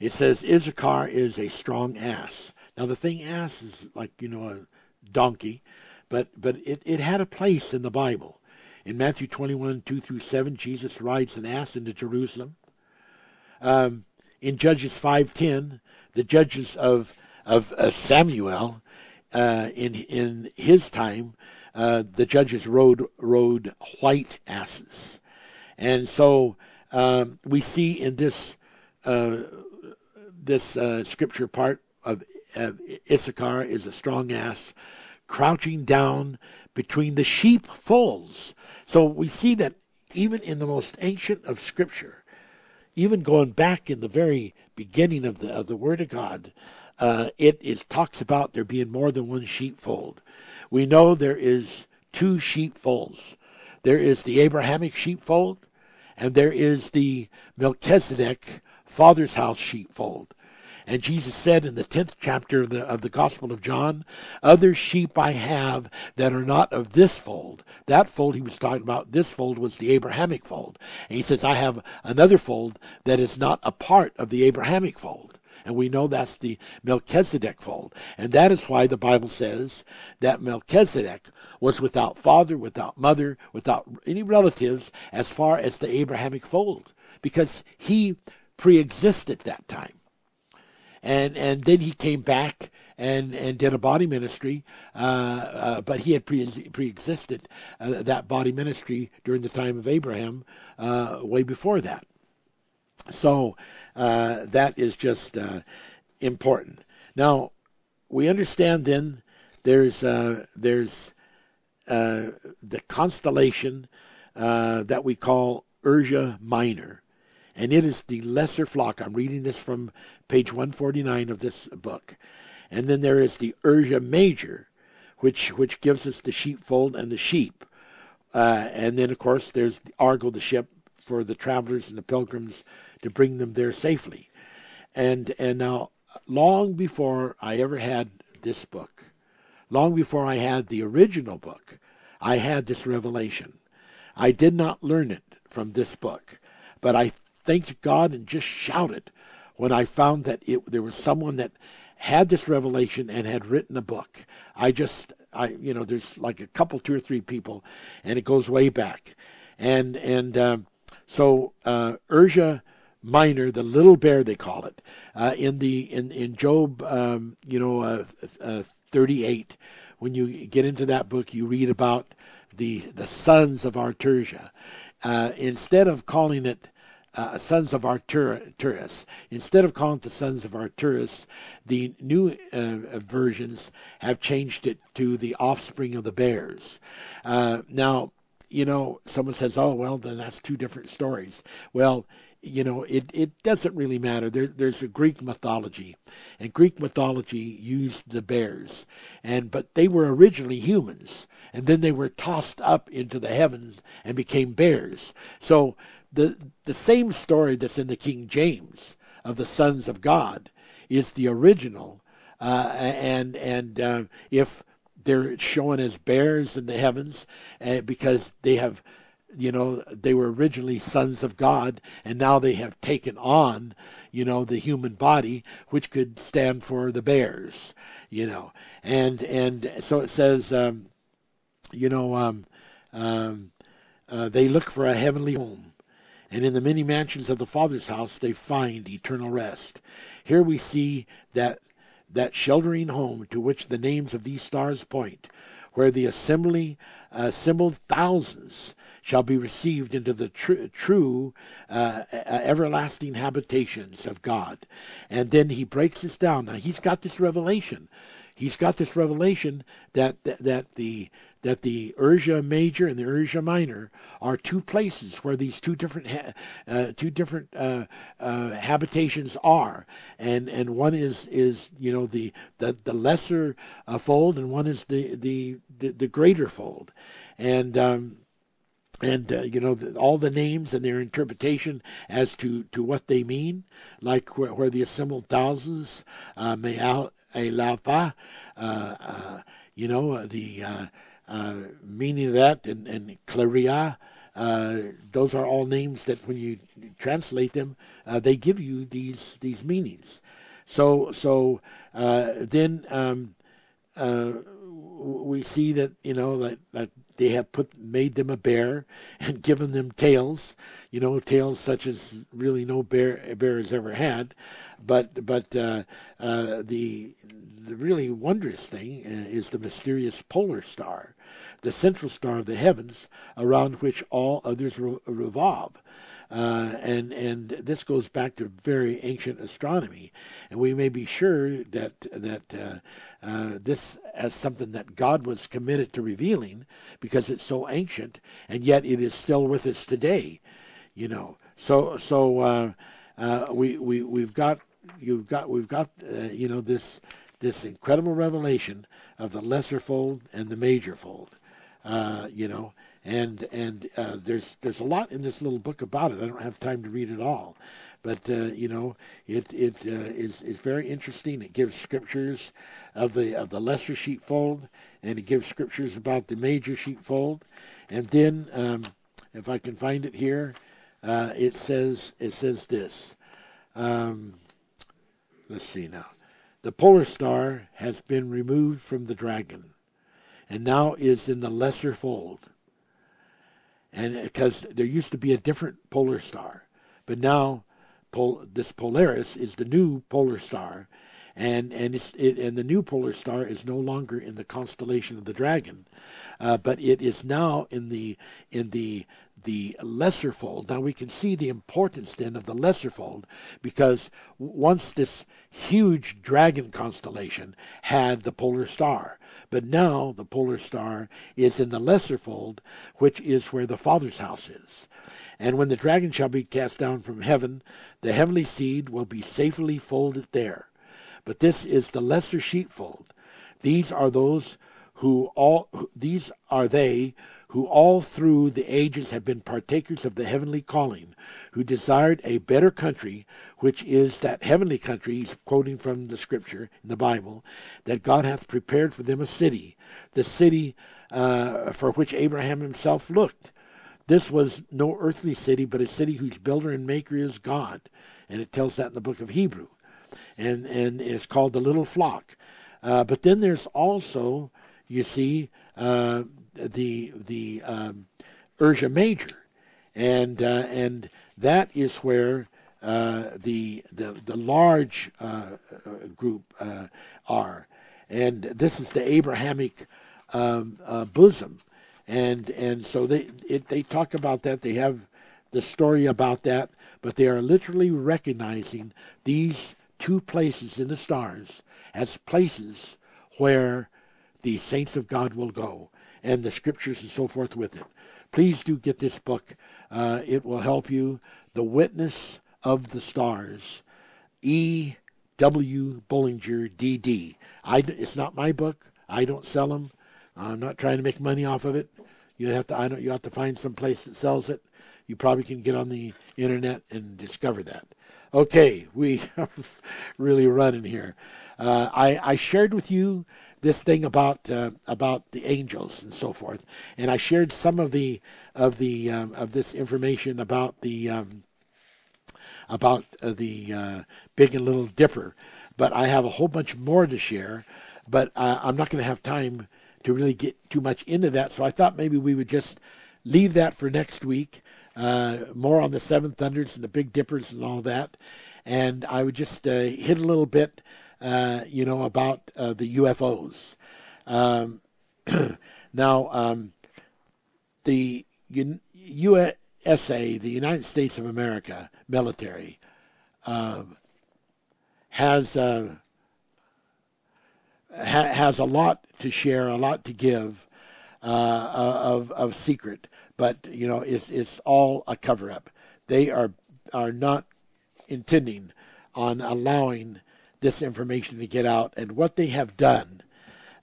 it says, Issachar is a strong ass. Now, the thing ass is like, you know, a donkey, but, but it, it had a place in the Bible. In Matthew 21 2 through 7, Jesus rides an ass into Jerusalem. Um, in Judges 5:10, the judges of of, of Samuel uh, in in his time, uh, the judges rode rode white asses, and so um, we see in this uh, this uh, scripture part of, of Issachar is a strong ass crouching down between the sheep folds. So we see that even in the most ancient of scripture, even going back in the very beginning of the of the Word of God, uh, it talks about there being more than one sheepfold. We know there is two sheepfolds. There is the Abrahamic sheepfold, and there is the Melchizedek father's house sheepfold. And Jesus said in the 10th chapter of the, of the Gospel of John, Other sheep I have that are not of this fold. That fold he was talking about, this fold was the Abrahamic fold. And he says, I have another fold that is not a part of the Abrahamic fold. And we know that's the Melchizedek fold. And that is why the Bible says that Melchizedek was without father, without mother, without any relatives as far as the Abrahamic fold. Because he pre existed that time and and then he came back and and did a body ministry, uh, uh, but he had pre pre-existed uh, that body ministry during the time of Abraham, uh, way before that. So uh, that is just uh, important. Now we understand then there's there's the constellation that we call Ursa Minor and it is the lesser flock. I'm reading this from page 149 of this book. And then there is the Ursa Major, which which gives us the sheepfold and the sheep. Uh, and then, of course, there's the Argo, the ship, for the travelers and the pilgrims to bring them there safely. And and now, long before I ever had this book, long before I had the original book, I had this revelation. I did not learn it from this book, but I thanked God and just shouted when I found that it, there was someone that had this revelation and had written a book. I just, I, you know, there's like a couple, two or three people, and it goes way back, and and um, so uh, Ursa Minor, the little bear they call it, uh, in the in in Job, um, you know, uh, uh 38. When you get into that book, you read about the the sons of Artursia. Uh, instead of calling it uh, sons of Arcturus. Instead of calling it the sons of Arcturus, the new uh, versions have changed it to the offspring of the bears. Uh, now, you know, someone says, oh, well, then that's two different stories. Well, you know, it, it doesn't really matter. There, there's a Greek mythology, and Greek mythology used the bears, and but they were originally humans, and then they were tossed up into the heavens and became bears. So the the same story that's in the King James of the sons of God is the original, uh, and and uh, if they're shown as bears in the heavens, uh, because they have you know they were originally sons of god and now they have taken on you know the human body which could stand for the bears you know. And and so it says um, you know um, um, uh, they look for a heavenly home and in the many mansions of the father's house they find eternal rest here we see that that sheltering home to which the names of these stars point where the assembly assembled thousands shall be received into the tr- true uh, everlasting habitations of God. And then he breaks this down. Now he's got this revelation. He's got this revelation that that, that the that the Ursa Major and the Ursa Minor are two places where these two different ha- uh, two different uh, uh, habitations are, and and one is is you know the the, the lesser uh, fold, and one is the the the, the greater fold, and um, and uh, you know the, all the names and their interpretation as to, to what they mean, like where, where the assembled thousands, uh, Me'alapa, uh, uh, you know uh, the uh, meaning that, and, and Claria, uh, those are all names that when you translate them, they give you these these meanings. So so then um, we see that you know that, that they have put made them a bear [laughs] and given them tails, you know, tails such as really no bear bear has ever had. But but uh, uh, the the really wondrous thing uh, is the mysterious polar star, the central star of the heavens around which all others re- revolve. Uh, and and this goes back to very ancient astronomy, and we may be sure that that uh, uh, this as something that God was committed to revealing because it's so ancient, and yet it is still with us today. You know, so so uh, uh, we we we've got you've got we've got you know this this incredible revelation of the lesser fold and the major fold. You know, and and uh, there's there's a lot in this little book about it. I don't have time to read it all, but uh, you know it it uh, is is very interesting. It gives scriptures of the of the lesser sheepfold, and it gives scriptures about the major sheepfold, and then um, if I can find it here, uh, it says it says this. Um, let's see now. The polar star has been removed from the dragon, and now is in the lesser fold. And because there used to be a different polar star, but now Pol- this Polaris is the new polar star, and and it, and the new polar star is no longer in the constellation of the Dragon, uh, but it is now in the in the the lesser fold. Now we can see the importance then of the lesser fold because once this huge dragon constellation had the polar star, but now the polar star is in the lesser fold, which is where the Father's house is. And when the dragon shall be cast down from heaven, the heavenly seed will be safely folded there. But this is the lesser sheepfold. These are those who all these are they who all through the ages have been partakers of the heavenly calling, who desired a better country, which is that heavenly country, he's quoting from the scripture in the Bible, that God hath prepared for them a city, the city uh, for which Abraham himself looked. This was no earthly city, but a city whose builder and maker is God. And it tells that in the book of Hebrew. And, and it's called the little flock. Uh, but then there's also, you see, uh, the the um, Major, and uh, and that is where uh, the, the the large uh, uh group uh, are, and this is the Abrahamic um, uh, bosom, and and so they it, they talk about that. They have the story about that, but they are literally recognizing these two places in the stars as places where the saints of God will go and the scriptures and so forth with it. please do get this book. Uh, it will help you. The Witness of the Stars. E. W. Bullinger, D.D. I, it's not my book. I don't sell them. I'm not trying to make money off of it. You have to. I don't. You have to find some place that sells it. You probably can get on the internet and discover that. Okay, we [laughs] really running here. Uh, I, I shared with you this thing about uh, about the angels and so forth, and I shared some of the of the um, of this information about the um, about uh, the uh, Big and Little Dipper, but I have a whole bunch more to share. But uh, I'm not going to have time to really get too much into that, so I thought maybe we would just leave that for next week. Uh, more on the Seven Thunders and the Big Dippers and all that, and I would just uh, hit a little bit, uh, you know, about the UFOs. Um, [clears throat] now, um, the U- SA, the United States of America military, um, has uh, ha- has a lot to share, a lot to give uh, uh, of of secret, but you know, it's it's all a cover up. They are are not intending on allowing this information to get out, and what they have done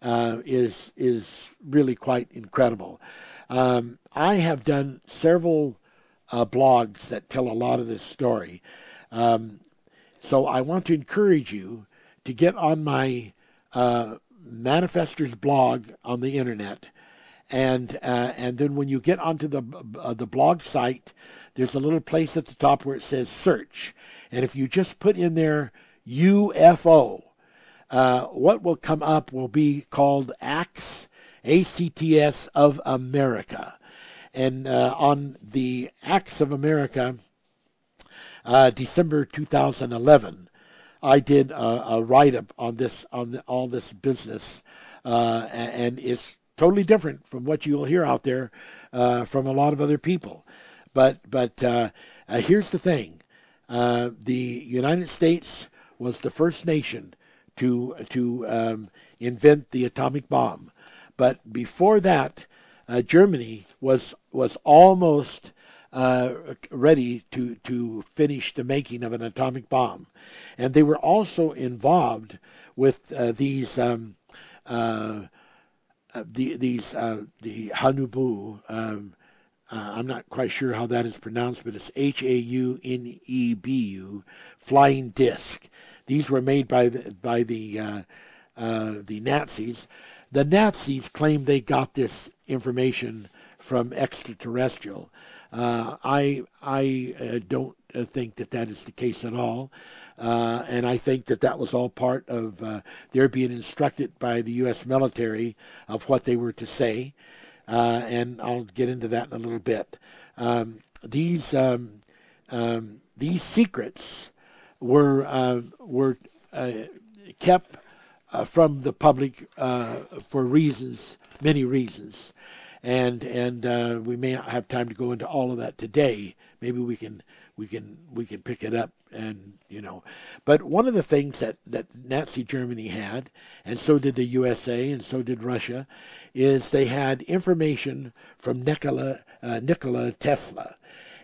uh, is is really quite incredible. Um, I have done several uh, blogs that tell a lot of this story. Um, so I want to encourage you to get on my uh, Manifestors blog on the internet. And uh, and then when you get onto the uh, the blog site, there's a little place at the top where it says search, and if you just put in there UFO, uh, what will come up will be called ACTS, ACTS of America. And uh, on the Acts of America, uh, December 2011, I did a, a write up on this on the, all this business, uh, and it's totally different from what you'll hear out there uh, from a lot of other people. But but uh, here's the thing: the United States was the first nation to to um, invent the atomic bomb, but before that, Germany was was almost uh, ready to to finish the making of an atomic bomb, and they were also involved with uh, these um, uh, uh the, these uh, the Hanubu. Um, uh, I'm not quite sure how that is pronounced, but it's H A U N E B U, flying disc. These were made by the, by the the Nazis. The Nazis claimed they got this information from extraterrestrial. Uh, I I uh, don't uh, think that that is the case at all, uh, and I think that that was all part of uh, their being instructed by the U.S. military of what they were to say, uh, and I'll get into that in a little bit. Um, these um, um, these secrets were were kept from the public for reasons, many reasons. And and uh, we may not have time to go into all of that today. Maybe we can we can we can pick it up and you know. But one of the things that that Nazi Germany had and so did the USA and so did Russia is they had information from Nikola uh, Nikola Tesla.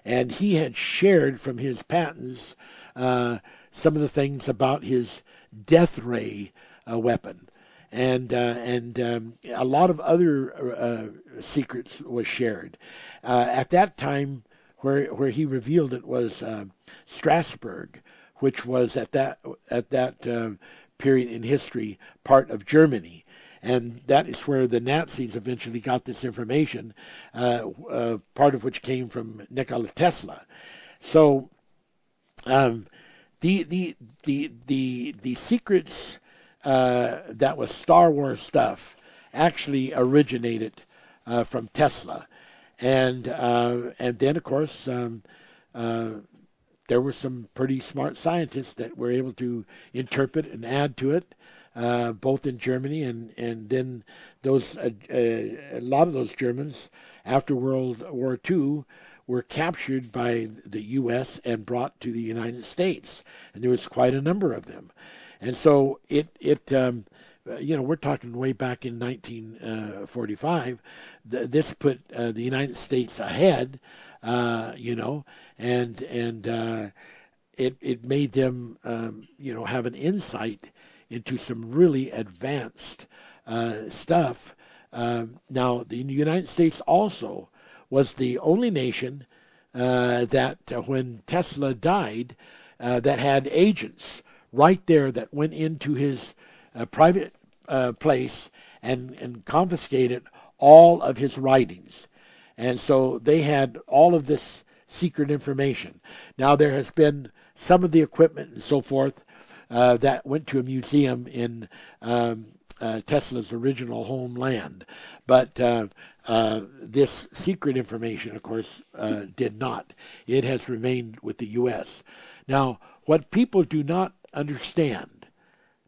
And he had shared from his patents uh, some of the things about his death ray uh, weapon and uh, and um, a lot of other uh, secrets was shared. Uh, at that time, where where he revealed it was uh, Strasbourg, which was at that at that uh, period in history part of Germany. And that is where the Nazis eventually got this information, uh, part of which came from Nikola Tesla. So, um, the the the the the secrets uh, that was Star Wars stuff actually originated uh, from Tesla, and uh, and then of course um, uh, there were some pretty smart scientists that were able to interpret and add to it, uh, both in Germany and and then those a lot of those Germans after World War II were captured by the U.S. and brought to the United States, and there was quite a number of them. And so it it um, you know, we're talking way back in 1945. Th- this put uh, the United States ahead, uh, you know, and and uh, it it made them, um, you know, have an insight into some really advanced uh, stuff. Um, now, the United States also was the only nation uh, that, uh, when Tesla died, that had agents right there that went into his private uh, place and, and confiscated all of his writings. And so they had all of this secret information. Now, there has been some of the equipment and so forth uh, that went to a museum in um, uh, Tesla's original homeland. But uh, this secret information, of course, uh, did not. It has remained with the U.S. Now, what people do not understand,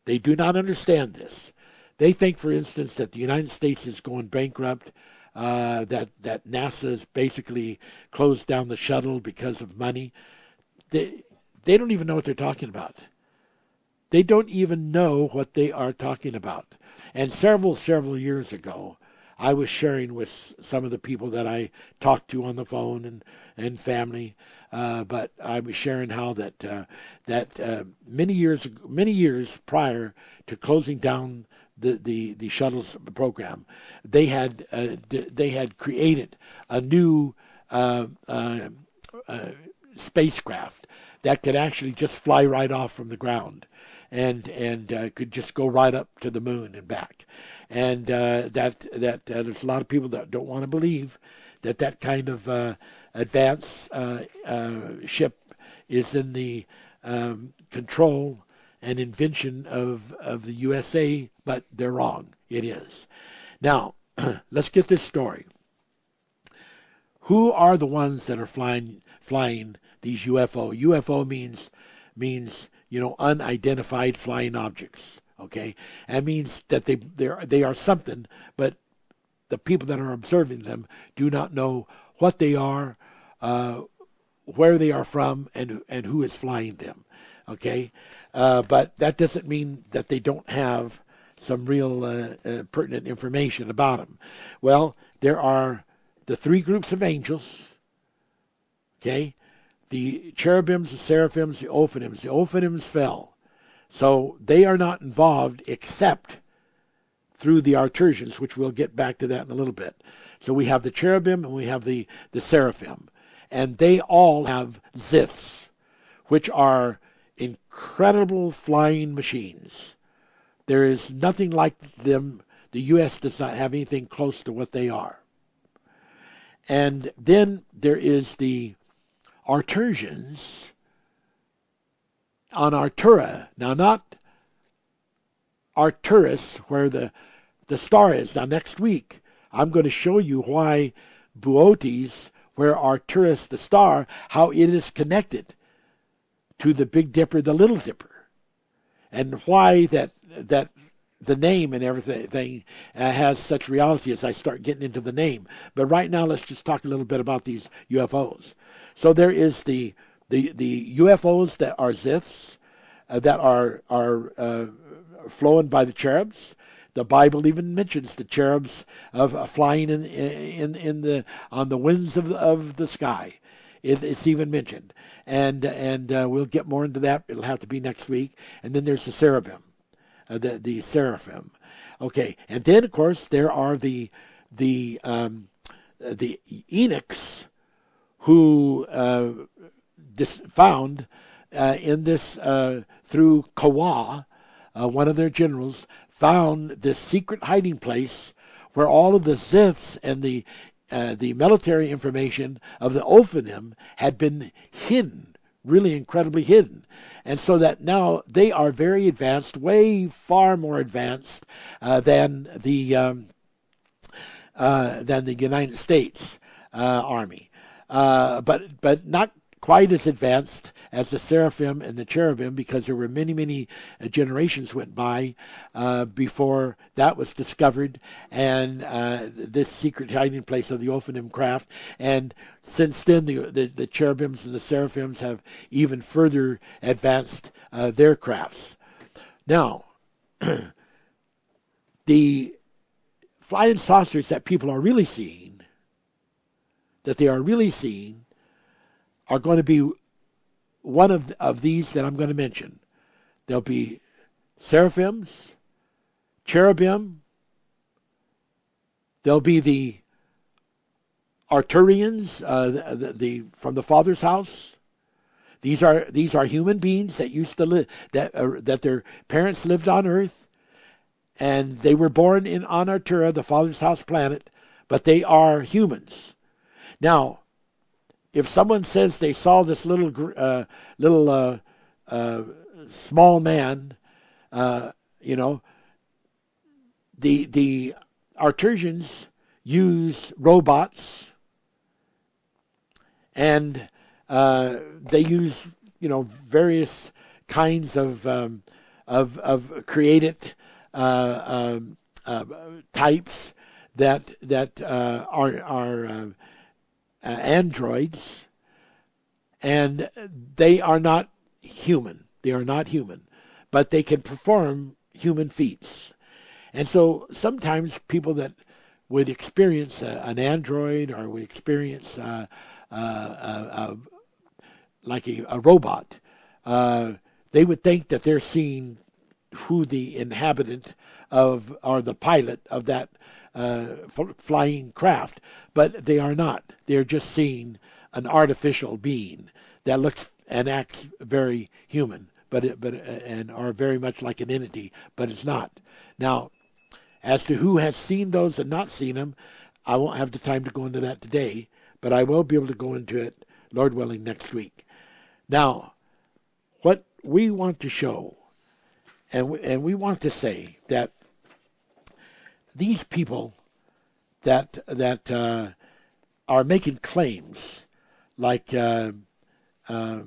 they do not understand this, they think, for instance, that the United States is going bankrupt, uh, that that NASA's basically closed down the shuttle because of money. They they don't even know what they're talking about. They don't even know what they are talking about. And several several years ago, I was sharing with some of the people that I talked to on the phone and and family. Uh, but I was sharing how that uh, that uh, many years many years prior to closing down the the the shuttles program, they had uh, they had created a new uh, uh, spacecraft that could actually just fly right off from the ground, and and uh, could just go right up to the moon and back, and uh, that that there's a lot of people that don't want to believe that that kind of advanced ship is in the um, control and invention of, of the USA, but they're wrong. It is. Now, [clears throat] let's get this story. Who are the ones that are flying flying these UFO? UFO means means you know unidentified flying objects. Okay, that means that they they are, something, but the people that are observing them do not know what they are, uh, where they are from, and and who is flying them. Okay, uh, but that doesn't mean that they don't have some real uh, uh, pertinent information about them. Well, there are the three groups of angels. Okay, the cherubims, the seraphims, the ophanims. The ophanims fell, so they are not involved except through the Arcturians, which we'll get back to that in a little bit. So we have the cherubim and we have the the seraphim, and they all have ziths, which are incredible flying machines. There is nothing like them. The U.S. does not have anything close to what they are. And then there is the Arcturians on Artura. Now, not Arcturus, where the, the star is. Now, next week, I'm going to show you why Boötes, where Arcturus, the star, how it is connected to the Big Dipper, the Little Dipper, and why that that the name and everything uh, has such reality as I start getting into the name. But right now, let's just talk a little bit about these UFOs. So there is the the the UFOs that are Ziths, uh, that are are uh, flown by the cherubs. The Bible even mentions the cherubs of uh, flying in in in the on the winds of of the sky. It, it's even mentioned, and and uh, we'll get more into that. It'll have to be next week. And then there's the cherubim, uh, the the seraphim. Okay, and then of course there are the the um, the eunuchs who uh, this found uh, in this uh, through Kawa, uh, one of their generals, found this secret hiding place where all of the Ziths and the uh, the military information of the Ophanim had been hidden, really incredibly hidden. And so that now they are very advanced, way far more advanced than the um, than the United States uh, Army, uh, but but not quite as advanced as the seraphim and the cherubim because there were many, many uh, generations went by uh, before that was discovered and uh, this secret hiding place of the Ophanim craft. And since then, the, the, the cherubims and the seraphims have even further advanced uh, their crafts. Now, [clears throat] the flying saucers that people are really seeing, that they are really seeing, are going to be one of, of these that I'm going to mention. There'll be seraphims, cherubim, there'll be the Arcturians, uh, the, the, from the Father's house. These are these are human beings that used to live that uh, that their parents lived on Earth, and they were born in on Artura, the Father's house planet, but they are humans. Now, if someone says they saw this little uh, little uh, uh, small man, uh, you know, the the Arturians use robots and uh, they use you know various kinds of um, of, of created uh, um, types that that are are uh, uh, androids, and they are not human. They are not human, but they can perform human feats. And so sometimes people that would experience an android or would experience uh, uh, like a, a robot, uh, they would think that they're seeing who the inhabitant of or the pilot of that uh, flying craft, but they are not. They're just seeing an artificial being that looks and acts very human, but it, but and are very much like an entity, but it's not. Now, as to who has seen those and not seen them, I won't have the time to go into that today but I will be able to go into it, Lord willing, next week. Now, what we want to show, and we, and we want to say that these people that that uh, are making claims, like uh, uh,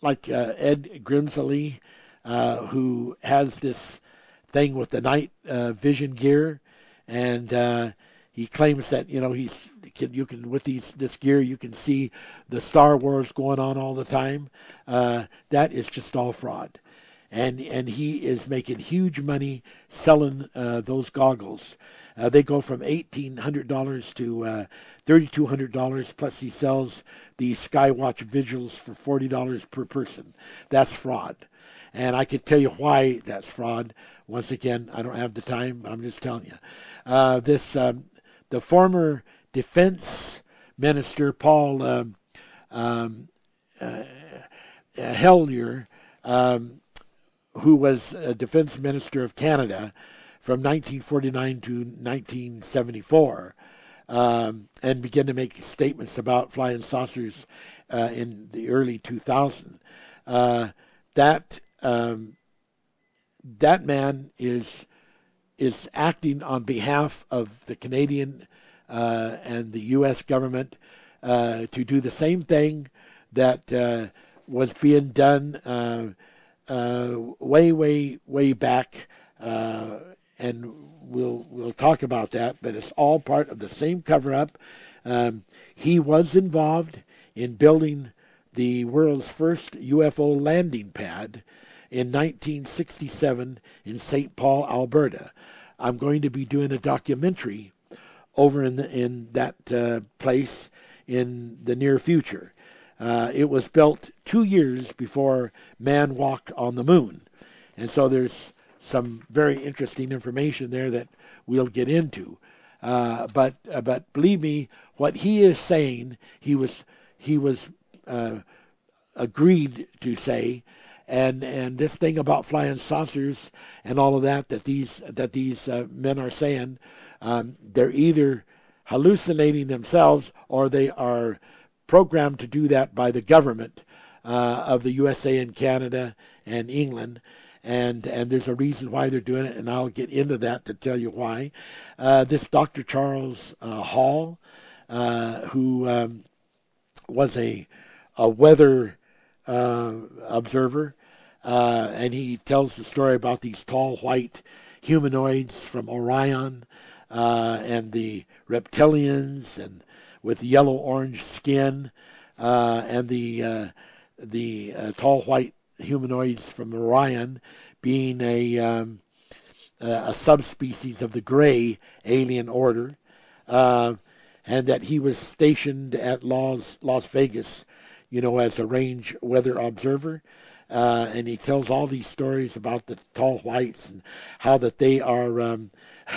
like uh, Ed Grimsley, uh, who has this thing with the night uh, vision gear, and he claims that you know he's can you can with these this gear you can see the Star Wars going on all the time. Uh, that is just all fraud, and and he is making huge money selling uh, those goggles. Uh, they go from eighteen hundred dollars to uh, thirty two hundred dollars. Plus, he sells the Skywatch visuals for forty dollars per person. That's fraud, and I could tell you why that's fraud. Once again, I don't have the time, but I'm just telling you. Uh, this um, the former defense minister Paul um, um, uh, uh, um, who was a defense minister of Canada from 1949 to 1974, um, and began to make statements about flying saucers uh, in the early 2000s. Uh, that um, that man is is acting on behalf of the Canadian uh, and the U.S. government uh, to do the same thing that uh, was being done uh, uh, way, way, way back, and we'll we'll talk about that. But it's all part of the same cover-up. Um, he was involved in building the world's first UFO landing pad in 1967 in St. Paul, Alberta. I'm going to be doing a documentary over in the, in that uh, place in the near future. Uh, it was built two years before man walked on the moon, and so there's some very interesting information there that we'll get into. Uh, but uh, but believe me, what he is saying, he was he was uh, agreed to say, and and this thing about flying saucers and all of that that these that these uh, men are saying um, they're either hallucinating themselves or they are programmed to do that by the government uh, of the USA and Canada and England. And, and there's a reason why they're doing it, and I'll get into that to tell you why. Uh, this Dr. Charles uh, Hall, uh, who um, was a, a weather uh, observer, uh, and he tells the story about these tall white humanoids from Orion and the reptilians and with yellow orange skin uh, and the uh, the uh, tall white humanoids from Orion being a um, a subspecies of the gray alien order, uh, and that he was stationed at Las Las Vegas, you know, as a range weather observer. Uh, and he tells all these stories about the tall whites and how that they are um,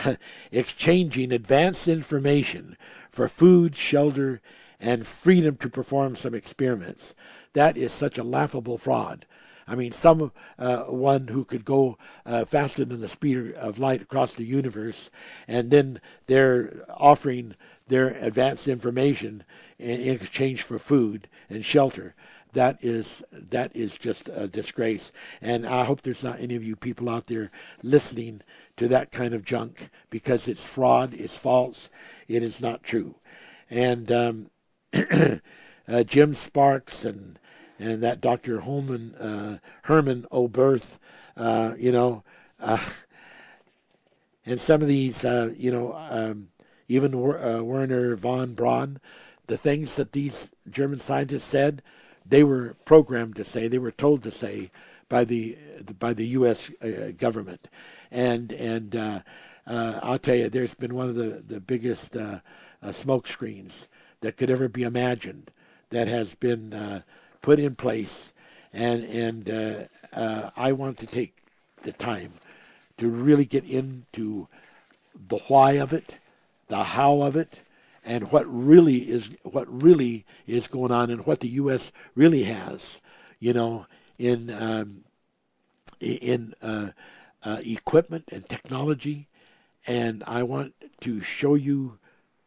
[laughs] exchanging advanced information for food, shelter, and freedom to perform some experiments. That is such a laughable fraud. I mean, some uh, who could go uh, faster than the speed of light across the universe, and then they're offering their advanced information in, in exchange for food and shelter. That is that is just a disgrace, and I hope there's not any of you people out there listening to that kind of junk because it's fraud, it's false, it is not true, and um, [clears throat] uh, Jim Sparks and and that Dr. Holman, uh, Herman Oberth, uh, you know, uh, and some of these, uh, you know, um, even uh, Wernher von Braun, the things that these German scientists said, they were programmed to say, they were told to say by the by the U.S. Government, and and I'll tell you, there's been one of the the biggest smoke screens that could ever be imagined that has been put in place, and and uh, uh, I want to take the time to really get into the why of it, the how of it, and what really is what really is going on, and what the U.S. really has, you know, in um, in uh, equipment and technology, and I want to show you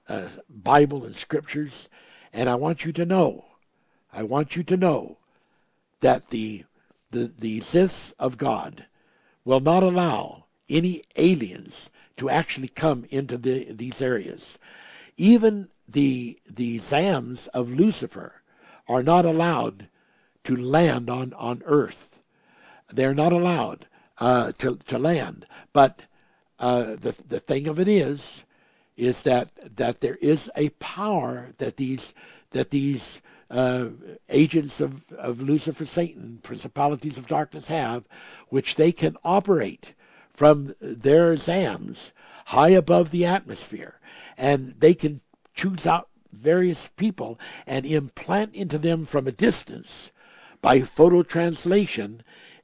uh, Bible and scriptures, and I want you to know I want you to know that the the, the Ziths of God will not allow any aliens to actually come into the, these areas. Even the the Zams of Lucifer are not allowed to land on, on earth. They're not allowed uh, to, to land. But uh, the, the thing of it is, is that, that there is a power that these, that these uh, agents of, of Lucifer, Satan, principalities of darkness have, which they can operate from their zams high above the atmosphere. And they can choose out various people and implant into them from a distance by photo translation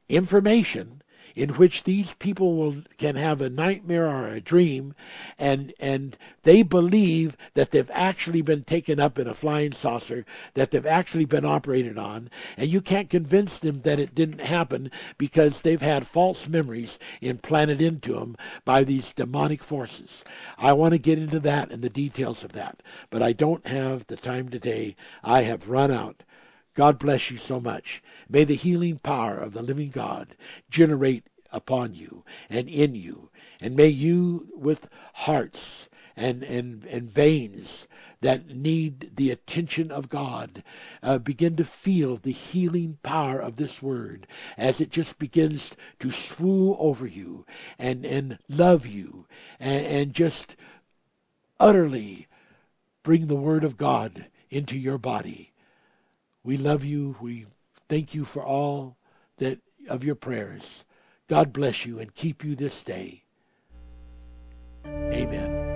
information in which these people will can have a nightmare or a dream and and they believe that they've actually been taken up in a flying saucer that they've actually been operated on and you can't convince them that it didn't happen because they've had false memories implanted into them by these demonic forces. I want to get into that and the details of that but i don't have the time today. I have run out God bless you so much. May the healing power of the living God generate upon you and in you. And may you, with hearts and, and, and veins that need the attention of God, uh, begin to feel the healing power of this word as it just begins to swoon over you and, and love you and, and just utterly bring the word of God into your body. We love you. We thank you for all that of your prayers. God bless you and keep you this day. Amen.